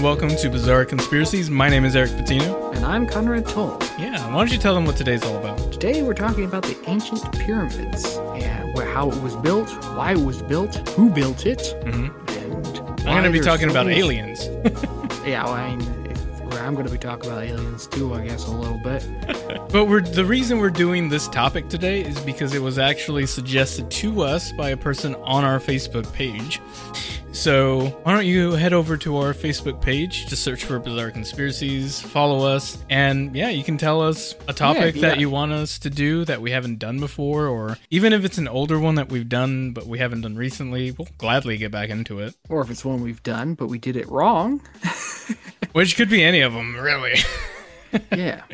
And welcome to Bizarre Conspiracies. My name is Eric Patino. And I'm Conrad Toll. Yeah, why don't you tell them what today's all about? Today we're talking about the ancient pyramids and how it was built, why it was built, who built it, Mhm. and I'm going to be talking so about much- aliens. Yeah, well, I mean, I'm going to be talking about aliens too, I guess, a little bit. But we're the reason we're doing this topic today is because it was actually suggested to us by a person on our Facebook page. So why don't you head over to our Facebook page, just search for Bizarre Conspiracies, follow us, and yeah, you can tell us a topic Yeah, that yeah. you want us to do that we haven't done before, or even if it's an older one that we've done but we haven't done recently, we'll gladly get back into it. Or if it's one we've done, but we did it wrong. Which could be any of them, really. Yeah.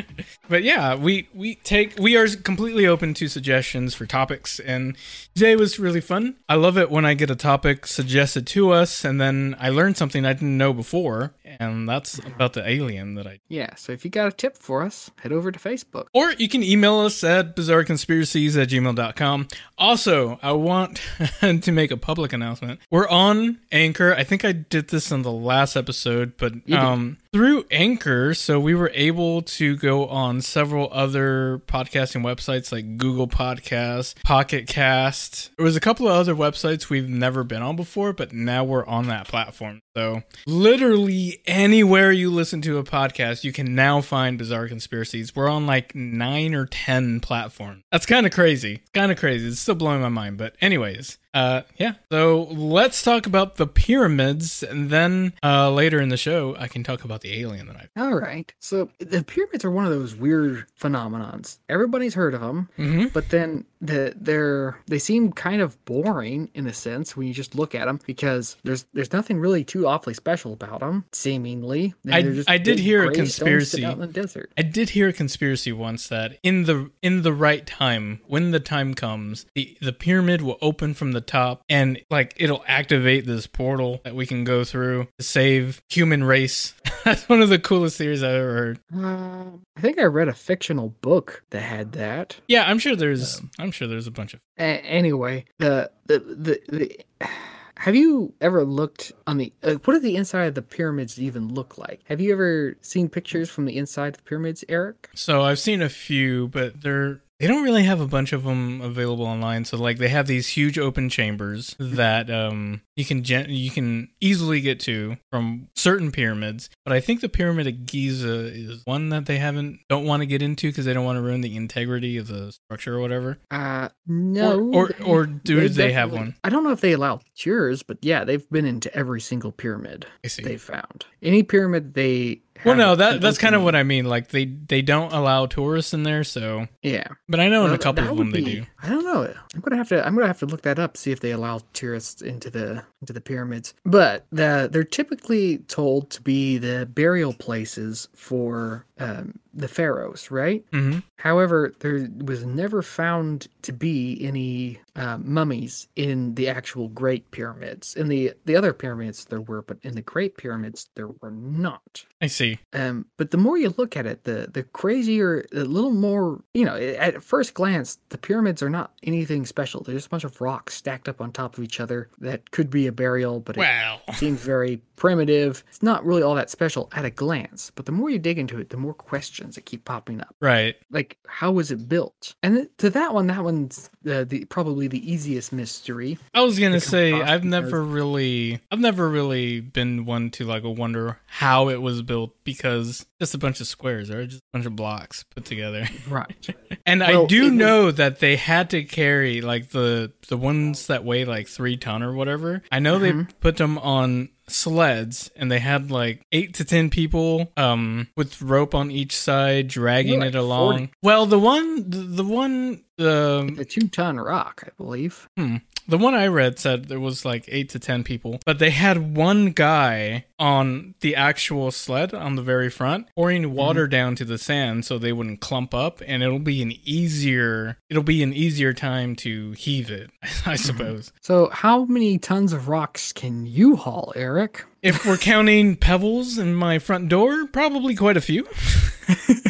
But yeah, we we take we are completely open to suggestions for topics, and today was really fun. I love it when I get a topic suggested to us, and then I learn something I didn't know before, and that's about the alien that I. Yeah, so if you got a tip for us, head over to Facebook. Or you can email us at bizarreconspiracies at gmail.com. Also, I want to make a public announcement. We're on Anchor. I think I did this in the last episode, but um, through Anchor, so we were able to go on several other podcasting websites like Google Podcasts, Pocket Cast. There was a couple of other websites we've never been on before, but now we're on that platform. So literally anywhere you listen to a podcast, you can now find Bizarre Conspiracies. We're on like nine or ten platforms. That's kind of crazy. Kind of crazy. It's still blowing my mind. But anyways, uh, yeah. So let's talk about the pyramids, and then uh, later in the show, I can talk about the alien that I. All right. So the pyramids are one of those weird phenomenons. Everybody's heard of them, Mhm. but then the, they're they seem kind of boring in a sense when you just look at them because there's there's nothing really too awfully special about them. Seemingly, I- just I did hear a gray stones sitting conspiracy. out in the desert. I did hear a conspiracy once that in the in the right time, when the time comes, the the pyramid will open from the top and like it'll activate this portal that we can go through to save human race. That's one of the coolest theories I've ever heard. Um, I think I read a fictional book that had that. Yeah, I'm sure there's I'm sure there's a bunch of A- anyway, the the the. the have you ever looked on the uh, what do the inside of the pyramids even look like? Have you ever seen pictures from the inside of the pyramids, Eric? So I've seen a few, but they're they don't really have a bunch of them available online. So like they have these huge open chambers that um you can gen- you can easily get to from certain pyramids. But I think the pyramid of Giza is one that they haven't don't want to get into because they don't want to ruin the integrity of the structure or whatever. Uh, no. or they- or do they've they have one? I don't know if they allow tours, but yeah, they've been into every single pyramid I see. they found. Any pyramid they. Well, no, that that's kind of what I mean. Like they they don't allow tourists in there, so. Yeah. But I know in a couple of them they do. I don't know. I'm gonna have to. I'm gonna have to look that up. See if they allow tourists into the into the pyramids. But the, they're typically told to be the burial places for um, the pharaohs, right? hmm However, there was never found to be any uh, mummies in the actual Great Pyramids. In the the other pyramids there were, but in the Great Pyramids there were not. I see. Um, but the more you look at it, the the crazier, a little more, you know, at first glance, the pyramids are not anything special. They're just a bunch of rocks stacked up on top of each other that could be a burial, but it seems very primitive. It's not really all that special at a glance. But the more you dig into it, the more questions that keep popping up. Right. Like, how was it built? And th- to that one, that one's uh, the probably the easiest mystery. I was gonna say I've never really I've never really been one to like wonder how it was built because just a bunch of squares or just a bunch of blocks put together. Right. And I do it was- know that they had to carry like the the ones that weigh like three ton or whatever. I know they Mhm. put them on sleds and they had like eight to ten people um with rope on each side dragging More it along 40. well the one the, the one the a two ton rock, I believe. Hmm. The one I read said there was like eight to ten people, but they had one guy on the actual sled on the very front pouring water down to the sand so they wouldn't clump up, and it'll be an easier it'll be an easier time to heave it, I suppose. So, how many tons of rocks can you haul, Eric? If we're counting pebbles in my front door, probably quite a few.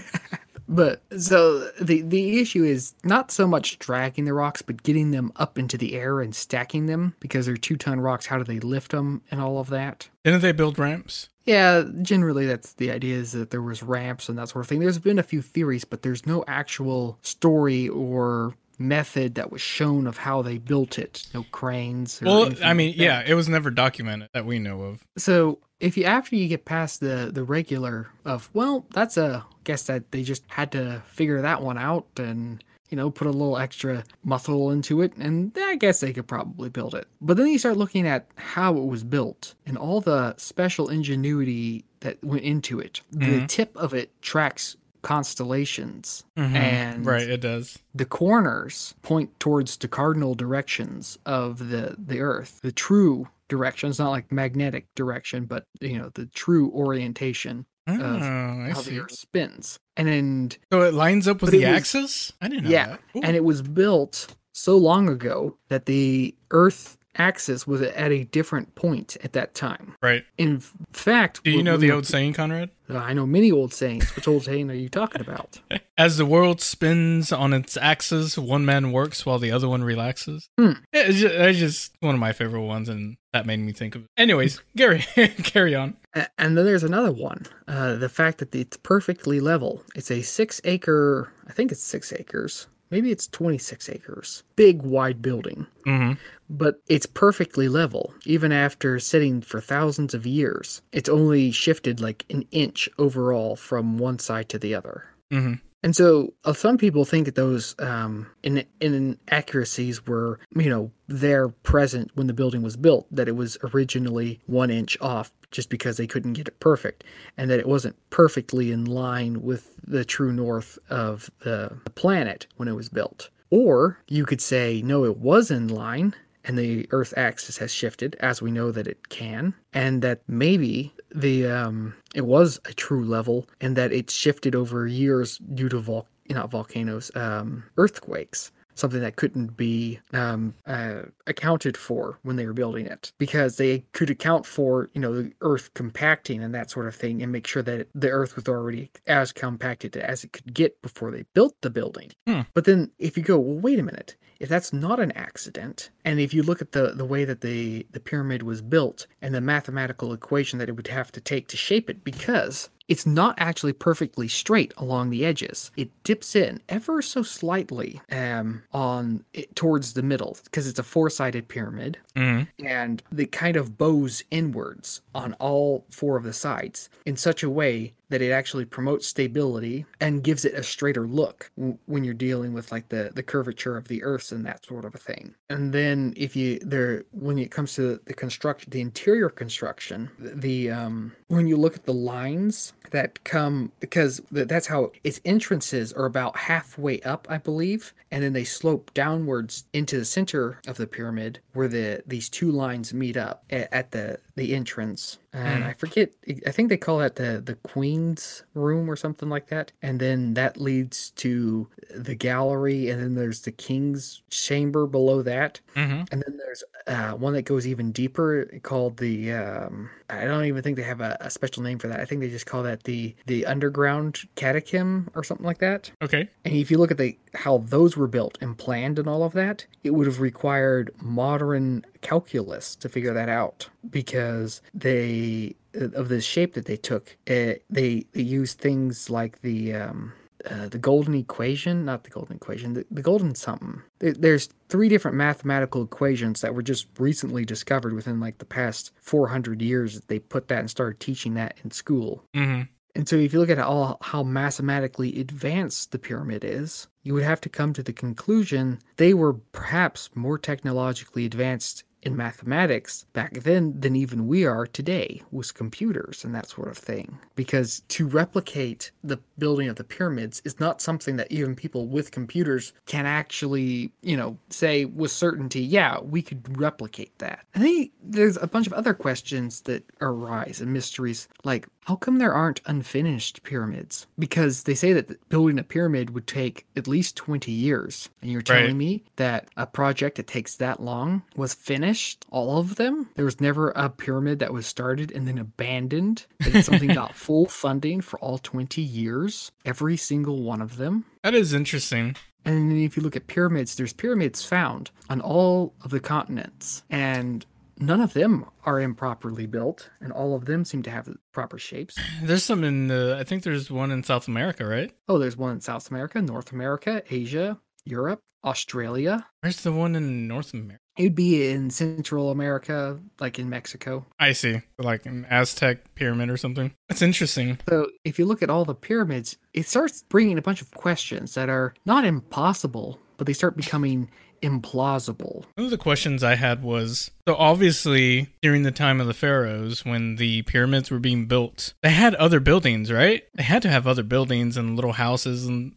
But so the the issue is not so much dragging the rocks, but getting them up into the air and stacking them because they're two ton rocks. How do they lift them and all of that? Didn't they build ramps? Yeah, generally that's the idea is that there was ramps and that sort of thing. There's been a few theories, but there's no actual story or method that was shown of how they built it. No cranes. Or Well, I mean, like yeah, it was never documented that we know of. So if you after you get past the the regular of well, that's a guess that they just had to figure that one out and you know put a little extra muscle into it, and I guess they could probably build it. But then you start looking at how it was built and all the special ingenuity that went into it. The mm-hmm. tip of it tracks constellations mm-hmm. and right, it does. the corners point towards the cardinal directions of the the earth the true directions not like magnetic direction but you know the true orientation Oh, of mm, I how see. the earth spins and then So it lines up with the was- axis? I didn't know yeah and it was built so long ago that the earth axis was at a different point at that time right. in fact Do you know the old saying, Conrad? i know many old sayings which old saying are you talking about As the world spins on its axis, one man works while the other one relaxes. Hmm. It's just, it's just one of my favorite ones, and that made me think of it. Anyways, Gary, carry on. And then there's another one. Uh, the fact that it's perfectly level. It's a six acre, I think it's six acres. Maybe it's 26 acres. Big, wide building. hmm But it's perfectly level, even after sitting for thousands of years. It's only shifted like an inch overall from one side to the other. hmm And so uh, some people think that those um, in, inaccuracies were, you know, there present when the building was built, that it was originally one inch off just because they couldn't get it perfect, and that it wasn't perfectly in line with the true north of the, the planet when it was built. Or you could say, no, it was in line, and the Earth axis has shifted, as we know that it can, and that maybe the um, it was a true level, and that it shifted over years due to vol- not volcanoes, um, earthquakes. Something that couldn't be um, uh, accounted for when they were building it, because they could account for you know the Earth compacting and that sort of thing, and make sure that the Earth was already as compacted as it could get before they built the building. But then if you go, well, wait a minute, if that's not an accident, and if you look at the, the way that the, the pyramid was built and the mathematical equation that it would have to take to shape it, because it's not actually perfectly straight along the edges. It dips in ever so slightly um, on it, towards the middle because it's a four-sided pyramid hmm and it kind of bows inwards on all four of the sides in such a way that it actually promotes stability and gives it a straighter look w- when you're dealing with like the the curvature of the earth and that sort of a thing. And then if you there when it comes to the construction the interior construction the um when you look at the lines that come because th- that's how its entrances are about halfway up i believe and then they slope downwards into the center of the pyramid where the these two lines meet up at, at the the entrance and i forget i think they call that the the queen's room or something like that and then that leads to the gallery and then there's the king's chamber below that hmm and then there's uh, one that goes even deeper called the um, I don't even think they have a, a special name for that. I think they just call that the the underground catacomb or something like that. Okay. And if you look at the how those were built and planned and all of that, it would have required modern calculus to figure that out because they of the shape that they took. Uh, they they used things like the um, uh, the golden equation, not the golden equation, the, the golden something. There's three different mathematical equations that were just recently discovered within like the past 400 years that they put that and started teaching that in school. hmm And so if you look at all how mathematically advanced the pyramid is, you would have to come to the conclusion they were perhaps more technologically advanced in mathematics back then than even we are today with computers and that sort of thing. Because to replicate the building of the pyramids is not something that even people with computers can actually, you know, say with certainty, yeah, we could replicate that. I think there's a bunch of other questions that arise and mysteries like how come there aren't unfinished pyramids? Because they say that building a pyramid would take at least 20 years. And you're telling Right. me that a project that takes that long was finished? All of them? There was never a pyramid that was started and then abandoned? That something got full funding for all 20 years? Every single one of them? That is interesting. And then if you look at pyramids, there's pyramids found on all of the continents. And none of them are improperly built, and all of them seem to have proper shapes. There's some in the. I think there's one in South America, right? Oh, there's one in South America, North America, Asia, Europe, Australia. Where's the one in North America? It'd be in Central America, like in Mexico. I see, like an Aztec pyramid or something. That's interesting. So if you look at all the pyramids, it starts bringing a bunch of questions that are not impossible, but they start becoming implausible. One of the questions I had was so obviously during the time of the pharaohs when the pyramids were being built, they had other buildings, right? They had to have other buildings and little houses and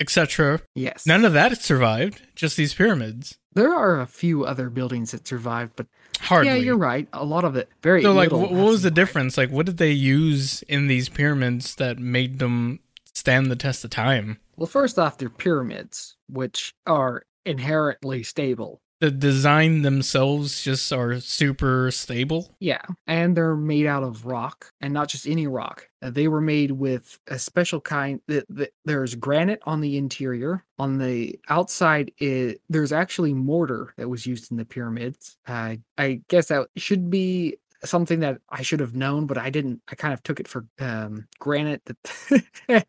etc. Yes. None of that survived, just these pyramids. There are a few other buildings that survived, but Hardly. yeah, you're right. A lot of it very So like what, what was the difference? Like what did they use in these pyramids that made them stand the test of time? Well, first off, they're pyramids, which are inherently stable. The design themselves just are super stable. Yeah, and they're made out of rock, and not just any rock. Uh, They were made with a special kind. That, that there's granite on the interior. On the outside, it, there's actually mortar that was used in the pyramids. Uh, I guess that should be something that I should have known, but I didn't. I kind of took it for um, granted that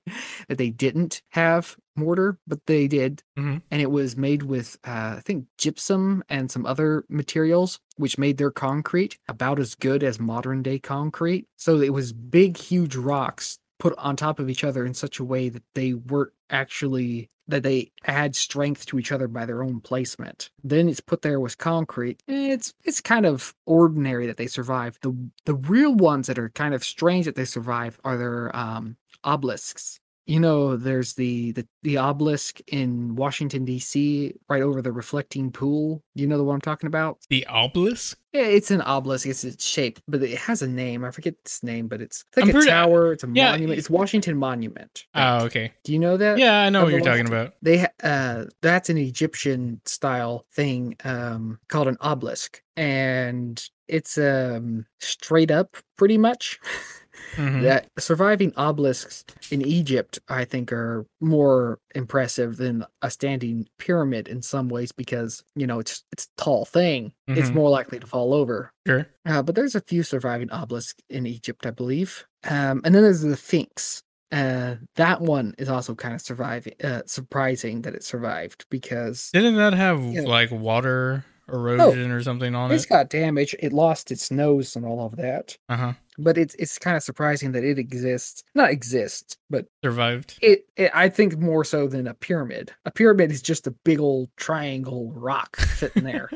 that they didn't have mortar, but they did, Mhm. and it was made with uh, I think gypsum and some other materials, which made their concrete about as good as modern day concrete. So it was big, huge rocks put on top of each other in such a way that they weren't actually that they add strength to each other by their own placement. Then it's put there with concrete. It's it's kind of ordinary that they survive. The the real ones that are kind of strange that they survive are their um obelisks. You know, there's the, the the obelisk in Washington D.C. right over the reflecting pool. You know the one I'm talking about? The obelisk? Yeah, it's an obelisk. It's its shape, but it has a name. I forget its name, but it's like I'm a tower. It's a yeah, monument. It's Washington Monument. Oh, okay. Do you know that? Yeah, I know what you're talking about. they uh that's an egyptian style thing um called an obelisk and it's um straight up pretty much Mhm. that surviving obelisks in egypt i think are more impressive than a standing pyramid in some ways because you know it's it's a tall thing it's Mhm. more likely to fall over Sure. uh, but there's a few surviving obelisks in Egypt, I believe. Um, and then there's the Sphinx. Uh, that one is also kind of surviving. Uh, surprising that it survived because Didn't that have Yeah. like water erosion or something on it's it? It's got damage. It lost its nose and all of that. Uh huh. But it's it's kind of surprising that it exists. Not exists, but Survived. it, it. I think more so than a pyramid. A pyramid is just a big old triangle rock sitting there.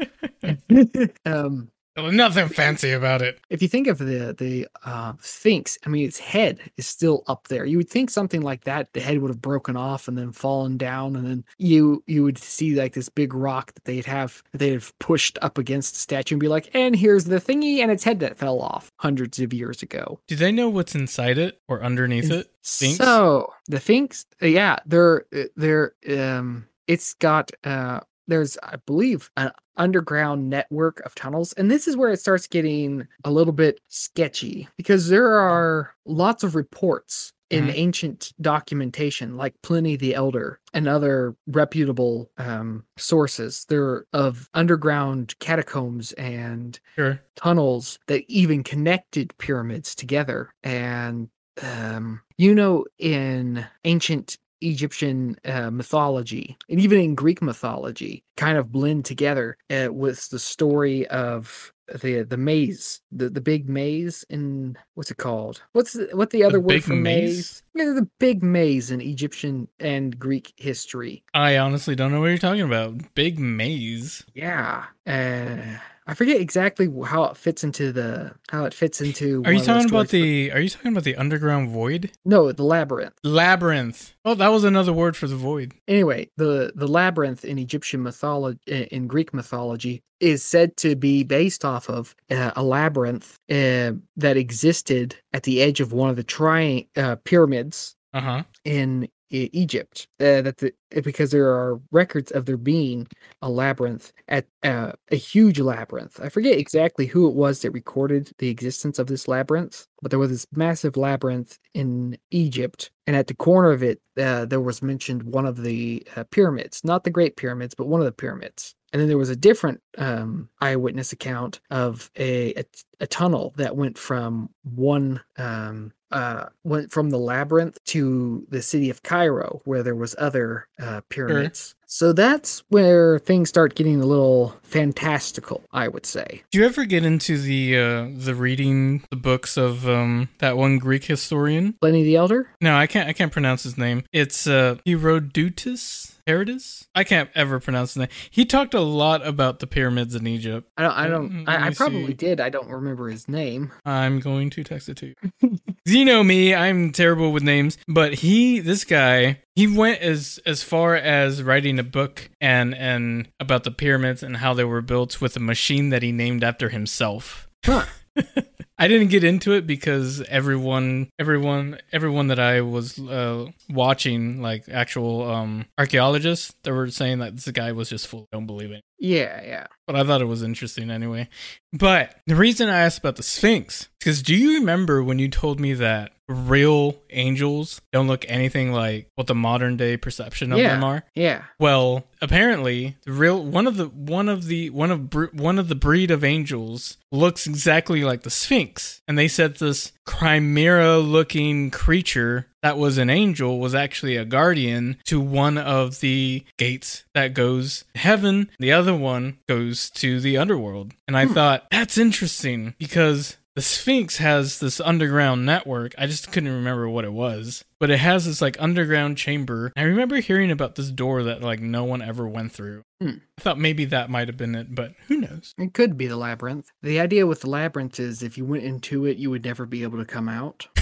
um, Nothing fancy about it. if you think of the the uh, Sphinx, I mean, its head is still up there. You would think something like that, the head would have broken off and then fallen down, and then you you would see like this big rock that they'd have that they'd have pushed up against the statue and be like, and here's the thingy and its head that fell off hundreds of years ago. Do they know what's inside it or underneath it? Sphinx? So the Sphinx, uh, yeah, they're uh, they're um, it's got uh, there's I believe an underground network of tunnels, and this is where it starts getting a little bit sketchy because there are lots of reports in Mhm. ancient documentation like Pliny the Elder and other reputable um, sources. There of underground catacombs and Sure. tunnels that even connected pyramids together. And um, you know, in ancient Egyptian uh, mythology and even in Greek mythology, kind of blend together uh, with the story of the the maze, the the big maze in what's it called? What's the, what the other word big for maze? maze? Yeah, the big maze in Egyptian and Greek history. I honestly don't know what you're talking about. Big maze. Yeah, uh, I forget exactly how it fits into the how it fits into. Are you talking about the are you talking about the underground void? No, the labyrinth. Labyrinth. Oh, that was another word for the void. Anyway, the the labyrinth in Egyptian mythology, in Greek mythology, is said to be based off of uh, a labyrinth uh, that existed at the edge of one of the tri- uh, pyramids Uh-huh. in Egypt. Uh, that the because there are records of there being a labyrinth at uh, a huge labyrinth. I forget exactly who it was that recorded the existence of this labyrinth, but there was this massive labyrinth in Egypt, and at the corner of it, uh, there was mentioned one of the uh, pyramids, not the Great Pyramids, but one of the pyramids. And then there was a different um, eyewitness account of a, a a tunnel that went from one um, uh, went from the labyrinth to the city of Cairo, where there was other uh, pyramids. So that's where things start getting a little fantastical, I would say. Do you ever get into the uh, the reading the books of um, that one Greek historian? Pliny the Elder? No, I can't. I can't pronounce his name. It's uh, Herodotus. Herodotus? I can't ever pronounce his name. He talked a lot about the pyramids in Egypt. I don't. I don't. Mm, I, I probably see. did. I don't remember his name. I'm going to text it to you. you know me, I'm terrible with names, but he this guy, he went as as far as writing a book and and about the pyramids and how they were built with a machine that he named after himself. Huh. I didn't get into it because everyone everyone everyone that I was uh, watching like actual um archaeologists they were saying that this guy was just full don't believe it. Yeah, yeah. But I thought it was interesting anyway. But the reason I asked about the Sphinx, because do you remember when you told me that real angels don't look anything like what the modern day perception of Yeah. them are? Yeah. Well, apparently, the real one of the one of the one of one of the breed of angels looks exactly like the Sphinx, and they said this chimera-looking creature that was an angel was actually a guardian to one of the gates that goes to heaven. The other one goes to the underworld, and I hmm. thought that's interesting because. The Sphinx has this underground network. I just couldn't remember what it was, but it has this like underground chamber. I remember hearing about this door that like no one ever went through. Hmm. I thought maybe that might have been it, but who knows? It could be the labyrinth. The idea with the labyrinth is if you went into it, you would never be able to come out.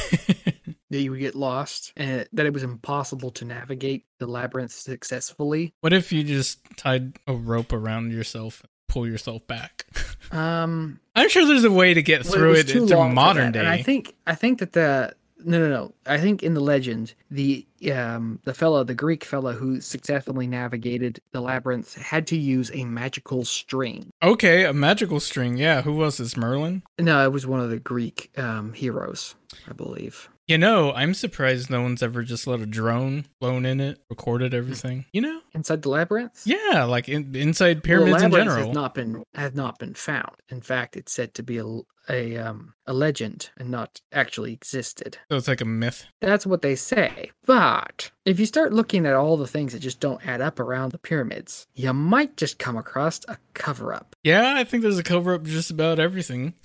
that you would get lost, and that it was impossible to navigate the labyrinth successfully. what if you just tied a rope around yourself pull yourself back? Um, I'm sure there's a way to get well, it through it, too through modern day. And I think I think that the no no no I think in the legend the um the fellow the Greek fellow who successfully navigated the labyrinth had to use a magical string. okay, a magical string. Yeah, who was this? Merlin? No, it was one of the Greek um heroes, I believe. You know, I'm surprised no one's ever just let a drone flown in it, recorded everything. You know? Inside the labyrinth. Yeah, like in, inside pyramids the in general. has not been has not been found. In fact, it's said to be a a um a legend and not actually existed. so it's like a myth. That's what they say. But if you start looking at all the things that just don't add up around the pyramids, you might just come across a cover up. Yeah, I think there's a cover up just about everything.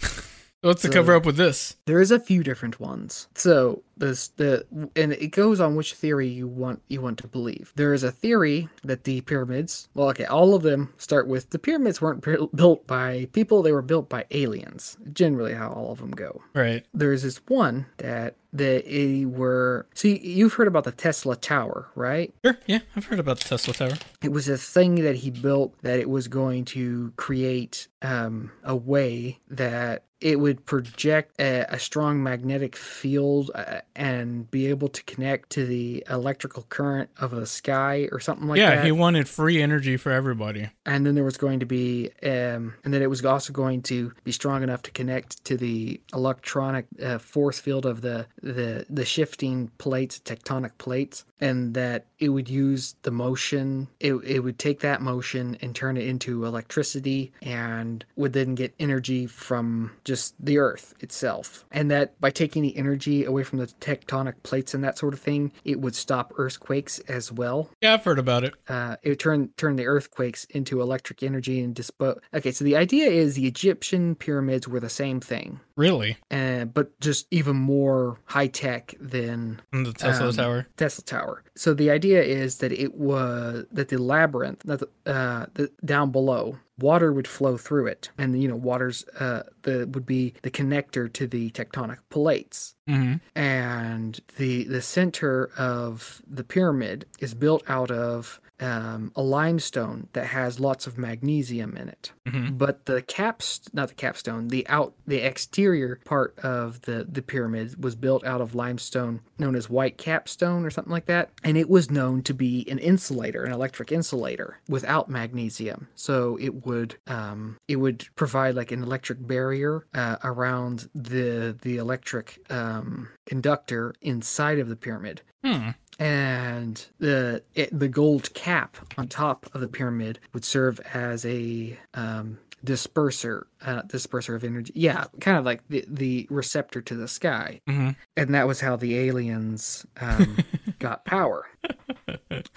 What's the So- cover up with this? There is a few different ones. So this the and it goes on which theory you want you want to believe. There is a theory that the pyramids, well, okay, all of them start with the pyramids weren't bu- built by people; they were built by aliens. Generally, how all of them go. Right. There's this one that they were. See, you've heard about the Tesla Tower, right? Sure. Yeah, I've heard about the Tesla Tower. It was a thing that he built that it was going to create um, a way that it would project a, a strong magnetic field uh, and be able to connect to the electrical current of a sky or something like yeah, that. Yeah, he wanted free energy for everybody. and then there was going to be, um, and then it was also going to be strong enough to connect to the electronic uh, force field of the the the shifting plates, tectonic plates, and that it would use the motion. It it would take that motion and turn it into electricity, and would then get energy from just the Earth itself. And that by taking the energy away from the tectonic plates and that sort of thing, it would stop earthquakes as well Yeah, I've heard about it. uh, it would turn turn the earthquakes into electric energy and dispose. Okay, so the idea is the Egyptian pyramids were the same thing, Really? uh, but just even more high tech than the Tesla Um, Tower. Tesla Tower. So the idea is that it was that the labyrinth, that the, uh, the down below, water would flow through it, and you know, water's uh, the would be the connector to the tectonic plates. Hmm and the the center of the pyramid is built out of um, a limestone that has lots of magnesium in it. hmm But the caps, not the capstone, the out, the exterior part of the the pyramid was built out of limestone known as white capstone or something like that, and it was known to be an insulator, an electric insulator without magnesium. So it would um, it would provide like an electric barrier uh, around the the electric um, conductor inside of the pyramid. Hmm. And the it, the gold cap on top of the pyramid would serve as a um, disperser uh, disperser of energy. Yeah kind of like the, the receptor to the sky. Hmm and that was how the aliens um, got power.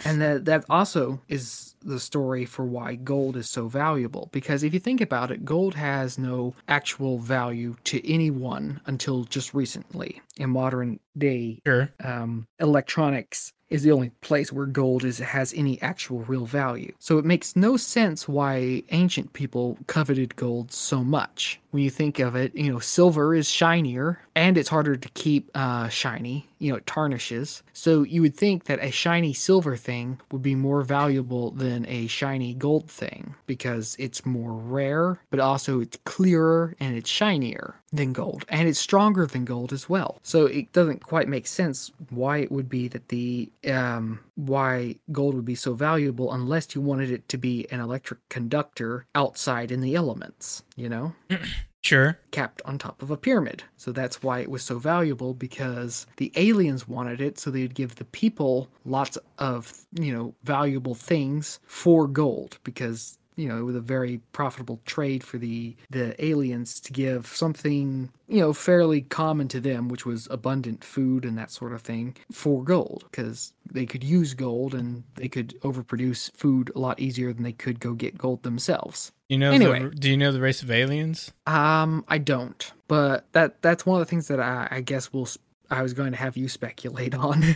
And that that also is the story for why gold is so valuable. Because if you think about it gold has no actual value to anyone until just recently. In modern day Sure. um, electronics is the only place where gold is has any actual real value. So it makes no sense why ancient people coveted gold so much. When you think of it, you know, silver is shinier and it's harder to keep uh, shiny. You know, it tarnishes. So you would think that a shiny silver thing would be more valuable than a shiny gold thing because it's more rare, but also it's clearer and it's shinier than gold and it's stronger than gold as well. So it doesn't quite make sense why it would be that the um why gold would be so valuable unless you wanted it to be an electric conductor outside in the elements, you know? Sure. capped on top of a pyramid. So that's why it was so valuable because the aliens wanted it so they'd give the people lots of, you know, valuable things for gold because you know, it was a very profitable trade for the the aliens to give something, you know, fairly common to them, which was abundant food and that sort of thing, for gold, because they could use gold and they could overproduce food a lot easier than they could go get gold themselves. You know. Anyway. The, do you know the race of aliens? Um, I don't, but that that's one of the things that I, I guess will I was going to have you speculate on.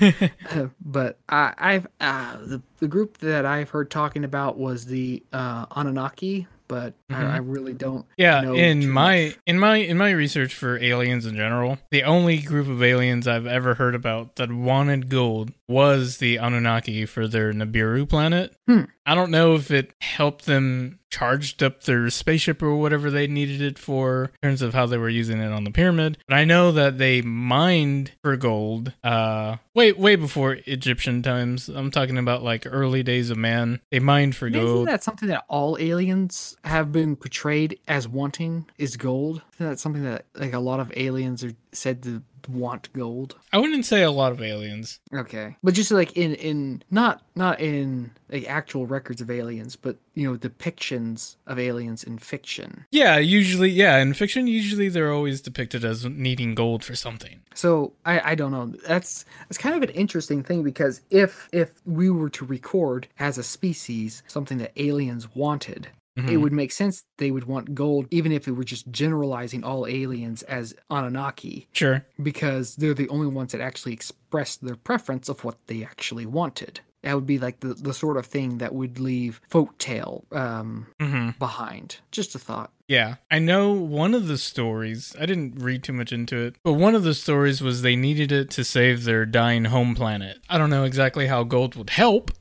Uh, but I, I've uh, the the group that I've heard talking about was the uh, Anunnaki, but Mhm. I, I really don't. Yeah, know in my much. in my in my research for aliens in general, the only group of aliens I've ever heard about that wanted gold was the Anunnaki for their Nibiru planet. Hmm. I don't know if it helped them charged up their spaceship or whatever they needed it for in terms of how they were using it on the pyramid. But I know that they mined for gold uh way way before Egyptian times. I'm talking about like early days of man. They mined for Isn't gold. that something that all aliens have been portrayed as wanting is gold? Isn't that something that like a lot of aliens are said to want gold? I wouldn't say a lot of aliens. Okay, but just like in in not not in like actual records of aliens, but you know depictions of aliens in fiction. Yeah, usually, yeah. In fiction, usually they're always depicted as needing gold for something. So I I don't know. That's that's kind of an interesting thing because if if we were to record as a species something that aliens wanted. It Mhm. would make sense they would want gold, even if it were just generalizing all aliens as Anunnaki, Sure. because they're the only ones that actually expressed their preference of what they actually wanted. That would be like the, the sort of thing that would leave folktale um, hmm behind. Just a thought. Yeah, I know one of the stories. I didn't read too much into it, but one of the stories was they needed it to save their dying home planet. I don't know exactly how gold would help,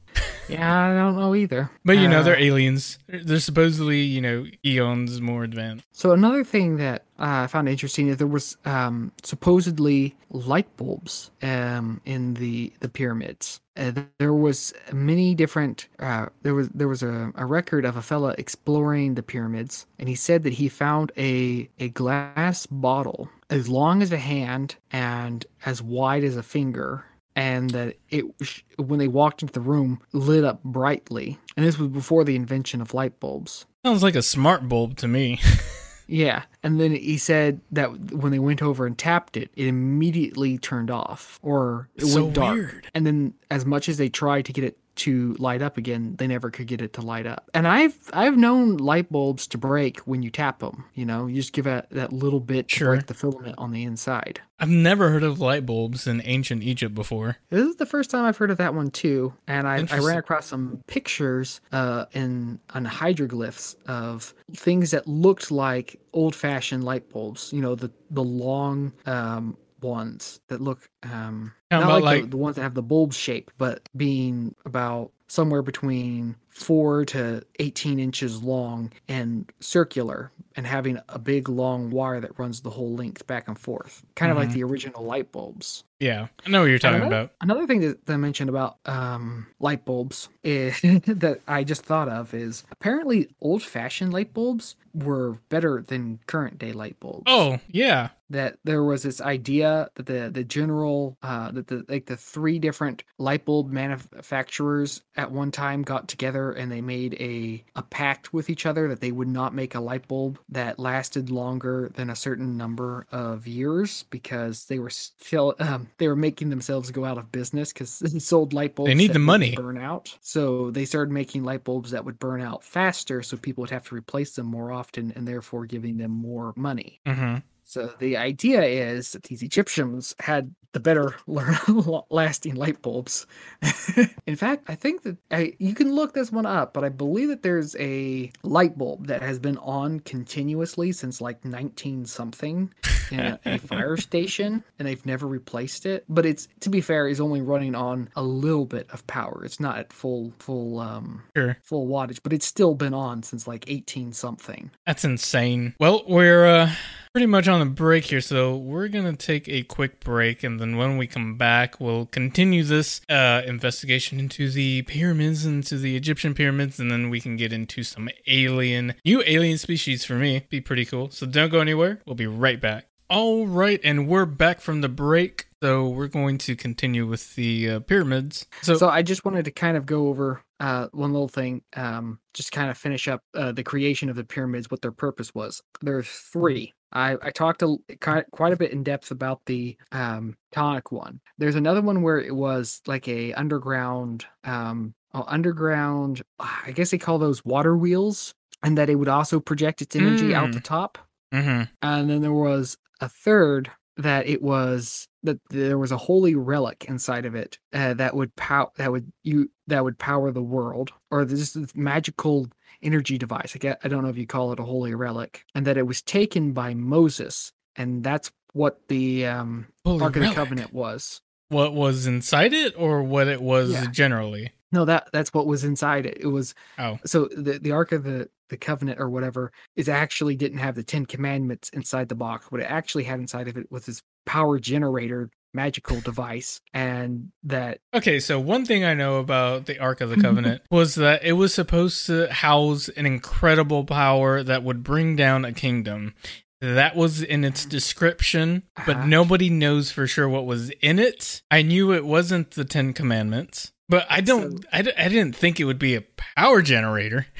Yeah, I don't know either. but you know Uh, they're aliens. They're supposedly you know eons more advanced. So another thing that uh, I found interesting is there was um, supposedly light bulbs um, in the the pyramids. Uh, there was many different. Uh, there was there was a, a record of a fella exploring the pyramids, and he said that he found a a glass bottle as long as a hand and as wide as a finger. And that it, when they walked into the room, lit up brightly. And this was before the invention of light bulbs. Sounds like a smart bulb to me. Yeah, and then he said that when they went over and tapped it, it immediately turned off or it so went dark. weird. And then as much as they tried to get it to light up again, they never could get it to light up. And I've I've known light bulbs to break when you tap them. You know, you just give it that little bit to Sure. break the filament on the inside. I've never heard of light bulbs in ancient Egypt before. This is the first time I've heard of that one too, and I, I ran across some pictures uh, in on hydroglyphs of things that looked like old-fashioned light bulbs. You know, the the long um, ones that look um, not about like, the, like- the ones that have the bulb shape, but being about somewhere between four to 18 inches long and circular and having a big long wire that runs the whole length back and forth kind of like Mhm. the original light bulbs Yeah, I know what you're talking another, about. Another thing that, I mentioned about um, light bulbs is, that I just thought of is apparently old fashioned light bulbs were better than current day light bulbs. Oh, yeah. That there was this idea that the the general uh, that the like the three different light bulb manufacturers at one time got together and they made a a pact with each other that they would not make a light bulb that lasted longer than a certain number of years because they were still um, they were making themselves go out of business because they sold light bulbs. They need the money. burn out. So they started making light bulbs that would burn out faster, so people would have to replace them more often, and therefore giving them more money. hmm So the idea is that these Egyptians had the better lasting light bulbs. In fact, I think that I, you can look this one up, but I believe that there's a light bulb that has been on continuously since like 19 something in a, a fire station, and they've never replaced it. But it's to be fair, is only running on a little bit of power. It's not at full full um Sure. full wattage, but it's still been on since like 18 something. That's insane. Well, we're uh, pretty much on a break here, so we're gonna take a quick break, and then when we come back, we'll continue this uh, investigation into the pyramids, into the Egyptian pyramids, and then we can get into some alien, new alien species for me. Be pretty cool. So don't go anywhere. We'll be right back. All right, and we're back from the break. So we're going to continue with the uh, pyramids. So, So I just wanted to kind of go over uh, one little thing, um, just kind of finish up uh, the creation of the pyramids, what their purpose was. There's three. I, I talked a, quite a bit in depth about the um, tonic one. There's another one where it was like a underground, um, oh, underground. I guess they call those water wheels, and that it would also project its energy out the top Mhm. and then there was a third that it was that there was a holy relic inside of it uh, that would power that would you that would power the world or this this magical energy device I, get, I don't know if you call it a holy relic and that it was taken by moses and that's what the um, ark of the covenant was what was inside it, or what it was Yeah. generally? No that that's what was inside it it was Oh. so the the ark of the the covenant or whatever is actually didn't have the 10 commandments inside the box what it actually had inside of it was this power generator magical device and that Okay, so one thing I know about the Ark of the. Covenant was that it was supposed to house an incredible power that would bring down a kingdom. That was in its description, but Uh-huh. nobody knows for sure what was in it. I knew it wasn't the Ten Commandments, but I don't. So- I, d- I didn't think it would be a power generator.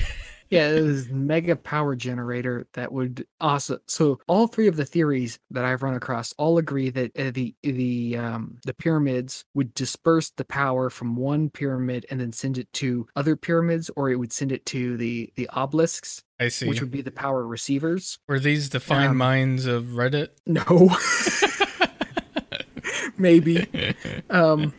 yeah it was mega power generator that would also so all three of the theories that i've run across all agree that uh, the the um the pyramids would disperse the power from one pyramid and then send it to other pyramids or it would send it to the the obelisks I see. which would be the power receivers Were these the fine Um, minds of Reddit? no maybe. Um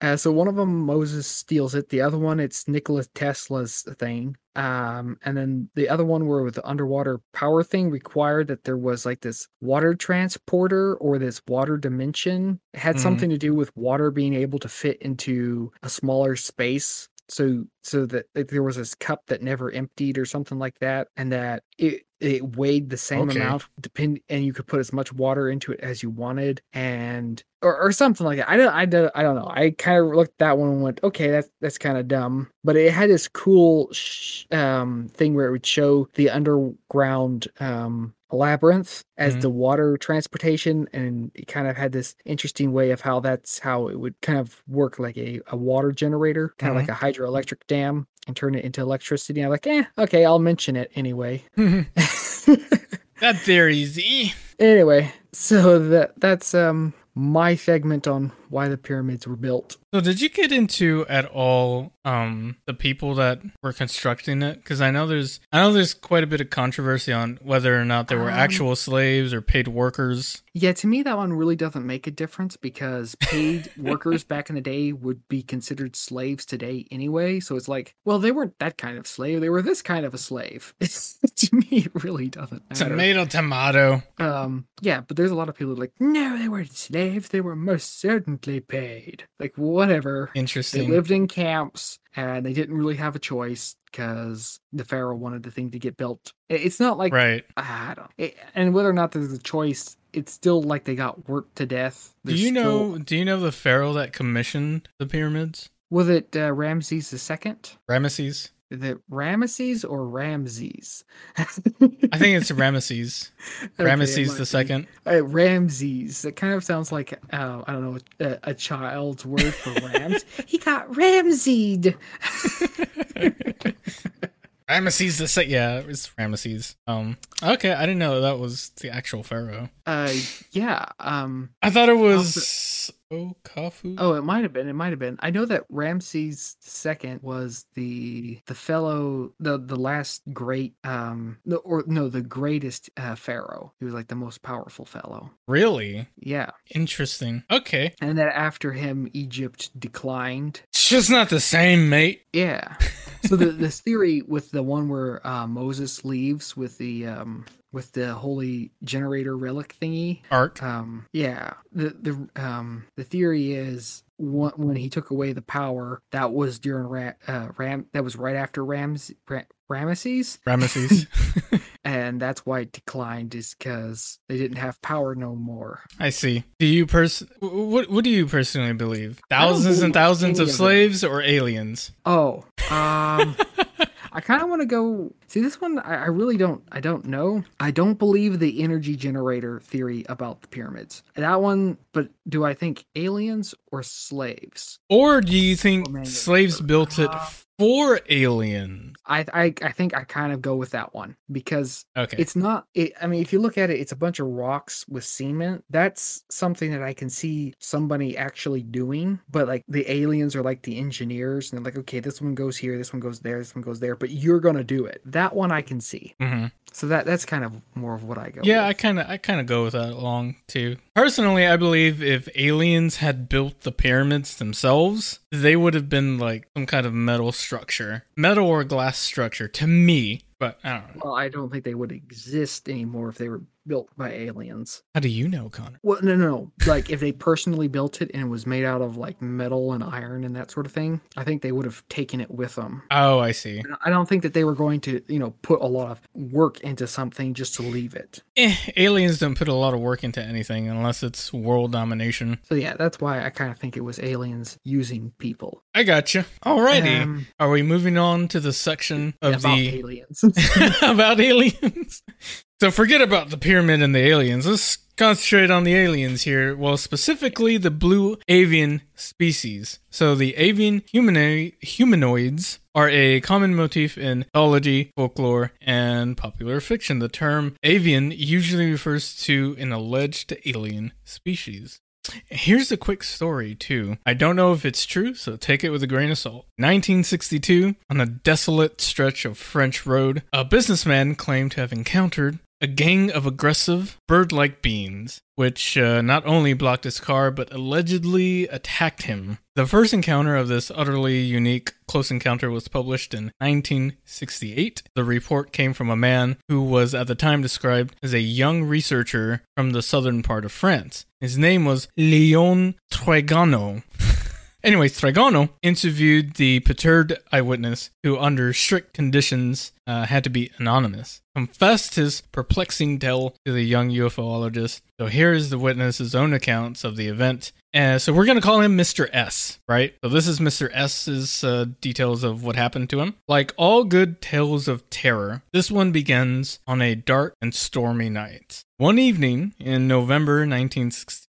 uh, so one of them moses steals it. The other one it's nikola tesla's thing. Um and then the other one where with the underwater power thing required that there was like this water transporter or this water dimension. It had Mhm. something to do with water being able to fit into a smaller space. So so that like, there was this cup that never emptied or something like that and that it it weighed the same Okay. amount depend and you could put as much water into it as you wanted and or, or something like that. I don't i don't i don't know. I kind of looked at that one and went okay that's that's kind of dumb. But it had this cool sh- um thing where it would show the underground um labyrinth as Mhm. the water transportation and it kind of had this interesting way of how that's how it would kind of work like a, a water generator kind of like a hydroelectric dam and turn it into electricity i'm like eh okay i'll mention it anyway that theory's e. anyway so that that's um my segment on why the pyramids were built So did you get into at all um the people that were constructing it? Because I know there's I know there's quite a bit of controversy on whether or not they were Um, actual slaves or paid workers. Yeah, to me, that one really doesn't make a difference because paid workers back in the day would be considered slaves today anyway. So it's like, well, they weren't that kind of slave; they were this kind of a slave. It's, to me, it really doesn't matter. Tomato, tomato. Um, yeah, but there's a lot of people like, no, they weren't slaves; they were most certainly paid. Like, whatever. Interesting. They lived in camps and they didn't really have a choice because the pharaoh wanted the thing to get built. It's not like right. I don't. It, and whether or not there's a choice it's still like they got worked to death. Do you still- know? Do you know the pharaoh that commissioned the pyramids? was it uh, Ramses the second? Ramesses. Is it Ramesses or Ramses? I think it's Ramesses. Ramesses the second. Uh, Ramses. It kind of sounds like uh, I don't know a, a child's word for rams. he got Ramseyed. Ramesses the second. Yeah, it's Ramesses. Um. Okay, I didn't know that was the actual pharaoh. Uh, yeah. Um. I thought it was Okafu. Oh, it might have been. It might have been. I know that Ramses II was the the fellow, the the last great, um, no, or no, the greatest uh, pharaoh. He was like the most powerful fellow. Really Yeah, interesting. Okay, and that after him, Egypt declined. it's just not the same, mate. Yeah. So the this theory with the one where uh, Moses leaves with the um with the holy generator relic thingy. Arc. Um, yeah. The the um the theory is when, when he took away the power, that was during Ra- uh, Ram. That was right after Rams Ra- Ramesses, Ramesses. and that's why it declined. Is because they didn't have power no more. I see. Do you pers? What What do you personally believe? Thousands and thousands of of slaves or aliens? Oh, um, I kind of want to go see this one. I, I really don't. I don't know. I don't believe the energy generator theory about the pyramids. That one, but do I think aliens or slaves? Or do you think slaves built it for aliens? I I, I think I kind of go with that one because Okay. it's not. It, I mean, if you look at it, it's a bunch of rocks with cement. That's something that I can see somebody actually doing. But like the aliens are like the engineers, and they're like, okay, this one goes here, this one goes there, this one goes there. But you're gonna do it. That one I can see. Mhm. So that that's kind of more of what I go. Yeah, I kind of I kind of go with that along too. Personally, I believe if aliens had built the pyramids themselves, they would have been like some kind of metal structure, metal or glass structure to me. But I don't know. Well, I don't think they would exist anymore if they were built by aliens. How do you know, Connor? Well, no, no, no. Like if they personally built it and it was made out of like metal and iron and that sort of thing, I think they would have taken it with them. Oh, I see. I don't think that they were going to, you know, put a lot of work into something just to leave it. Eh, aliens don't put a lot of work into anything unless it's world domination. So yeah, that's why I kind of think it was aliens using people. I gotcha. Alrighty. Um, Are we moving on to the section of about the aliens. about aliens? So forget about the pyramid and the aliens. Let's concentrate on the aliens here. Well, specifically the blue avian species. So the avian humanoid, humanoids are a common motif in mythology, folklore, and popular fiction. The term avian usually refers to an alleged alien species. Here's a quick story, too. I don't know if it's true, so take it with a grain of salt. 1962, on a desolate stretch of French road, a businessman claimed to have encountered a gang of aggressive bird like beings, which uh, not only blocked his car but allegedly attacked him. The first encounter of this utterly unique close encounter was published in 1968. The report came from a man who was at the time described as a young researcher from the southern part of France. His name was Leon Tregano. Anyways, Tregano interviewed the perturbed eyewitness, who, under strict conditions, uh, had to be anonymous, confessed his perplexing tale to the young UFOologist. So here is the witness's own accounts of the event. So we're going to call him Mr. S, right? So this is Mr. S's uh, details of what happened to him. Like all good tales of terror, this one begins on a dark and stormy night. One evening in November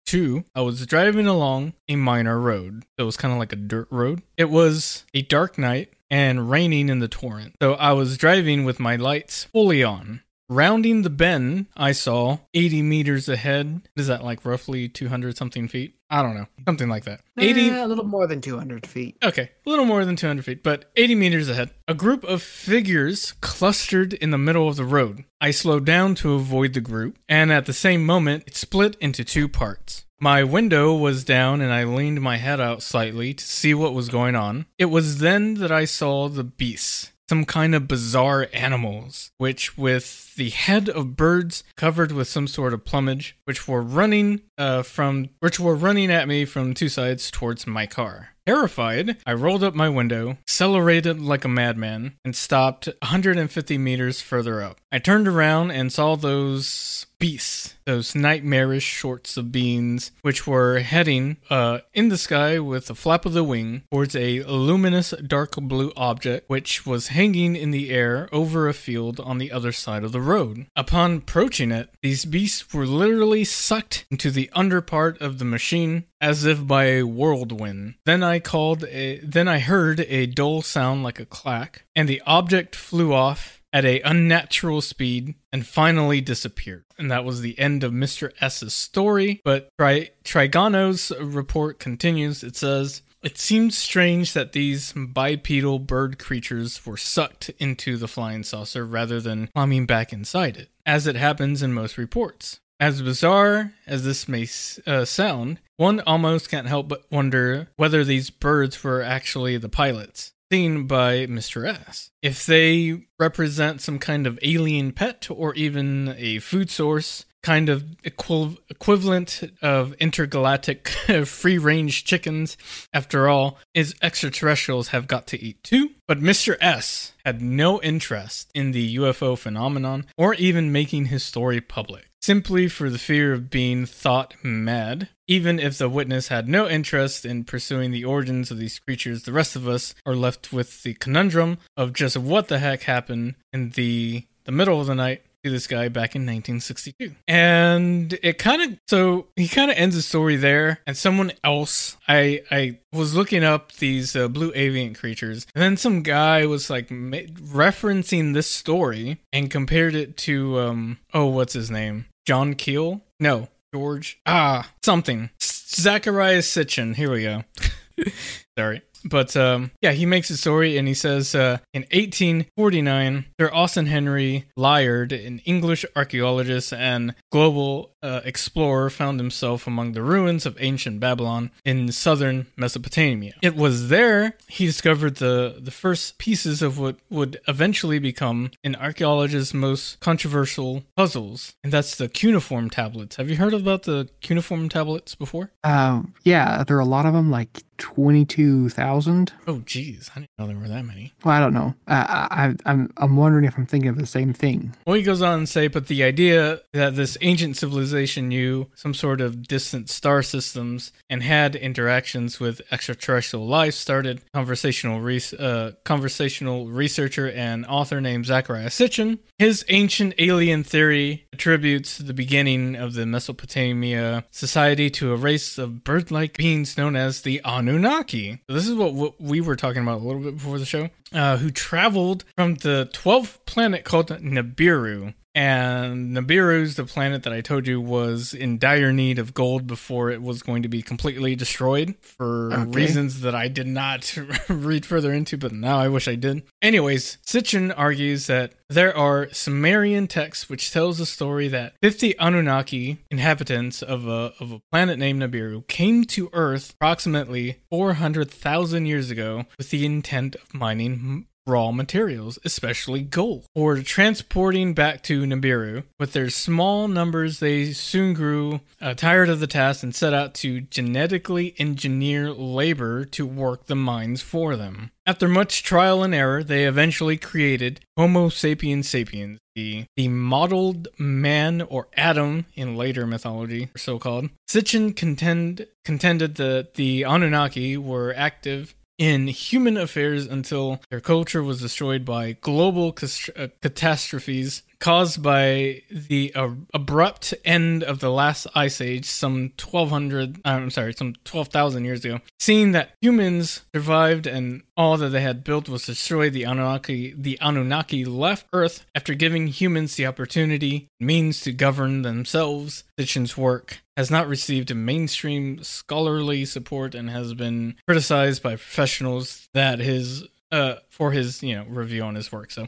1962, I was driving along a minor road. It was kind of like a dirt road. It was a dark night and raining in the torrent. So I was driving with my lights fully on. Rounding the bend, I saw 80 meters ahead. Is that like roughly 200 something feet? I don't know. Something like that. 80. Eh, a little more than 200 feet. Okay, a little more than 200 feet, but 80 meters ahead. A group of figures clustered in the middle of the road. I slowed down to avoid the group, and at the same moment, it split into two parts. My window was down, and I leaned my head out slightly to see what was going on. It was then that I saw the beasts. Some kind of bizarre animals, which with the head of birds covered with some sort of plumage, which were running uh, from which were running at me from two sides towards my car. Terrified, I rolled up my window, accelerated like a madman, and stopped 150 meters further up. I turned around and saw those beasts, those nightmarish shorts of beings, which were heading uh, in the sky with a flap of the wing towards a luminous dark blue object which was hanging in the air over a field on the other side of the road. Upon approaching it, these beasts were literally sucked into the under part of the machine as if by a whirlwind. Then I called a then I heard a dull sound like a clack, and the object flew off at a unnatural speed and finally disappeared. And that was the end of Mr. S's story. But Tri- Trigano's report continues. It says, it seems strange that these bipedal bird creatures were sucked into the flying saucer rather than climbing back inside it, as it happens in most reports. As bizarre as this may uh, sound, one almost can't help but wonder whether these birds were actually the pilots seen by Mr. S. If they represent some kind of alien pet or even a food source, kind of equi- equivalent of intergalactic free range chickens. After all, is extraterrestrials have got to eat too. But Mr. S had no interest in the UFO phenomenon or even making his story public, simply for the fear of being thought mad. Even if the witness had no interest in pursuing the origins of these creatures, the rest of us are left with the conundrum of just what the heck happened in the the middle of the night to this guy back in 1962. And it kind of so he kind of ends the story there. And someone else, I I was looking up these uh, blue avian creatures, and then some guy was like ma- referencing this story and compared it to um oh what's his name John Keel? No, George ah something Zecharia Sitchin. Here we go. Sorry. But um, yeah, he makes a story and he says uh, in 1849, Sir Austen Henry Layard, an English archaeologist and global uh, explorer, found himself among the ruins of ancient Babylon in southern Mesopotamia. It was there he discovered the, the first pieces of what would eventually become an archaeologist's most controversial puzzles, and that's the cuneiform tablets. Have you heard about the cuneiform tablets before? Uh, yeah, there are a lot of them, like 22,000. Oh, geez. I didn't know there were that many. Well, I don't know. Uh, I, I'm, I'm wondering if I'm thinking of the same thing. Well, he goes on and say, but the idea that this ancient civilization knew some sort of distant star systems and had interactions with extraterrestrial life started conversational re- uh, conversational researcher and author named Zecharia Sitchin. His ancient alien theory attributes the beginning of the Mesopotamia society to a race of bird-like beings known as the Anunnaki. This is what, what we were talking about a little bit before the show. Uh, who traveled from the 12th planet called Nibiru and Nibiru's the planet that I told you was in dire need of gold before it was going to be completely destroyed for okay. reasons that I did not read further into, but now I wish I did. Anyways, Sitchin argues that there are Sumerian texts which tells the story that 50 Anunnaki inhabitants of a, of a planet named Nibiru came to Earth approximately 400,000 years ago with the intent of mining raw materials, especially gold, or transporting back to Nibiru. With their small numbers, they soon grew uh, tired of the task and set out to genetically engineer labor to work the mines for them. After much trial and error, they eventually created Homo sapiens sapiens, the, the modeled man or Adam in later mythology, so called. Sitchin contend, contended that the Anunnaki were active in human affairs until their culture was destroyed by global uh, catastrophes caused by the uh, abrupt end of the last ice age some 1200 uh, I'm sorry some 12,000 years ago. Seeing that humans survived and all that they had built was destroyed the Anunnaki the Anunnaki left earth after giving humans the opportunity means to govern themselves. Sitchin's work has not received mainstream scholarly support and has been criticized by professionals that his uh for his you know review on his work. So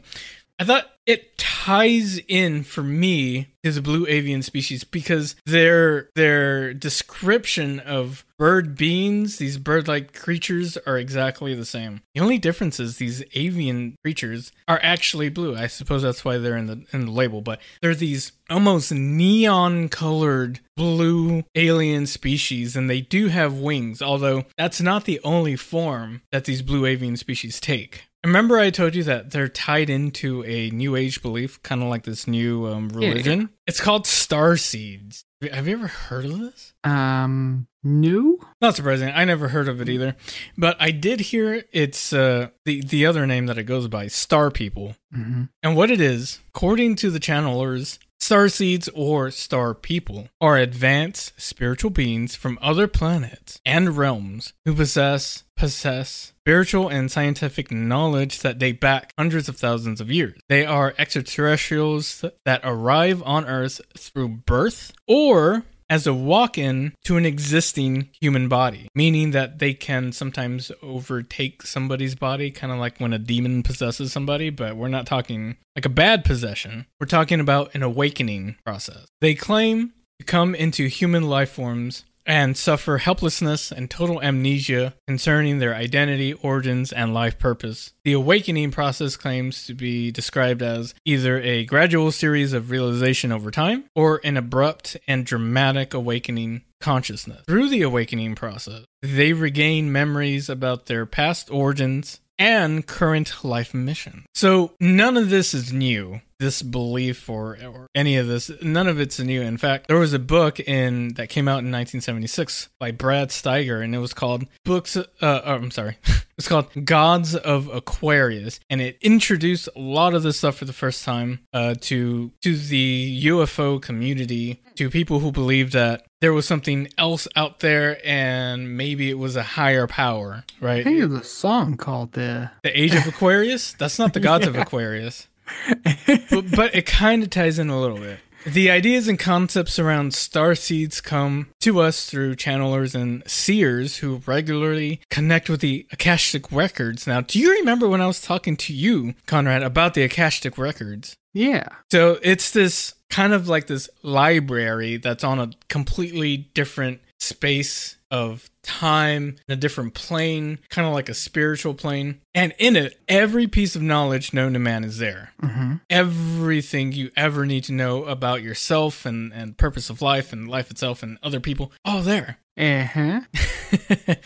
I thought it ties in for me to the blue avian species because their their description of bird beings, these bird-like creatures, are exactly the same. The only difference is these avian creatures are actually blue. I suppose that's why they're in the in the label, but they're these almost neon colored blue alien species and they do have wings, although that's not the only form that these blue avian species take. Remember, I told you that they're tied into a new age belief, kind of like this new um, religion. It's called star seeds. Have you ever heard of this? Um, new? Not surprising. I never heard of it either, but I did hear it's uh, the the other name that it goes by, star people. Mm-hmm. And what it is, according to the channelers, star seeds or star people are advanced spiritual beings from other planets and realms who possess possess spiritual and scientific knowledge that date back hundreds of thousands of years. They are extraterrestrials that arrive on Earth through birth or as a walk in to an existing human body, meaning that they can sometimes overtake somebody's body, kind of like when a demon possesses somebody, but we're not talking like a bad possession. We're talking about an awakening process. They claim to come into human life forms and suffer helplessness and total amnesia concerning their identity, origins, and life purpose. The awakening process claims to be described as either a gradual series of realization over time or an abrupt and dramatic awakening consciousness. Through the awakening process, they regain memories about their past origins and current life mission. So none of this is new. This belief or, or any of this, none of it's new. In fact, there was a book in that came out in 1976 by Brad Steiger, and it was called "Books." Uh, oh, I'm sorry, it's called "Gods of Aquarius," and it introduced a lot of this stuff for the first time uh, to to the UFO community, to people who believe that there was something else out there, and maybe it was a higher power, right? I think there's a song called the The Age of Aquarius? That's not the gods of Aquarius. But, but it kind of ties in a little bit. The ideas and concepts around star seeds come to us through channelers and seers who regularly connect with the Akashic records. Now, do you remember when I was talking to you, Conrad, about the Akashic records? yeah. So it's this kind of like this library that's on a completely different space of time, a different plane, kind of like a spiritual plane. And in it, every piece of knowledge known to man is there. Mm-hmm. Everything you ever need to know about yourself and, and purpose of life and life itself and other people, all there. Uh-huh.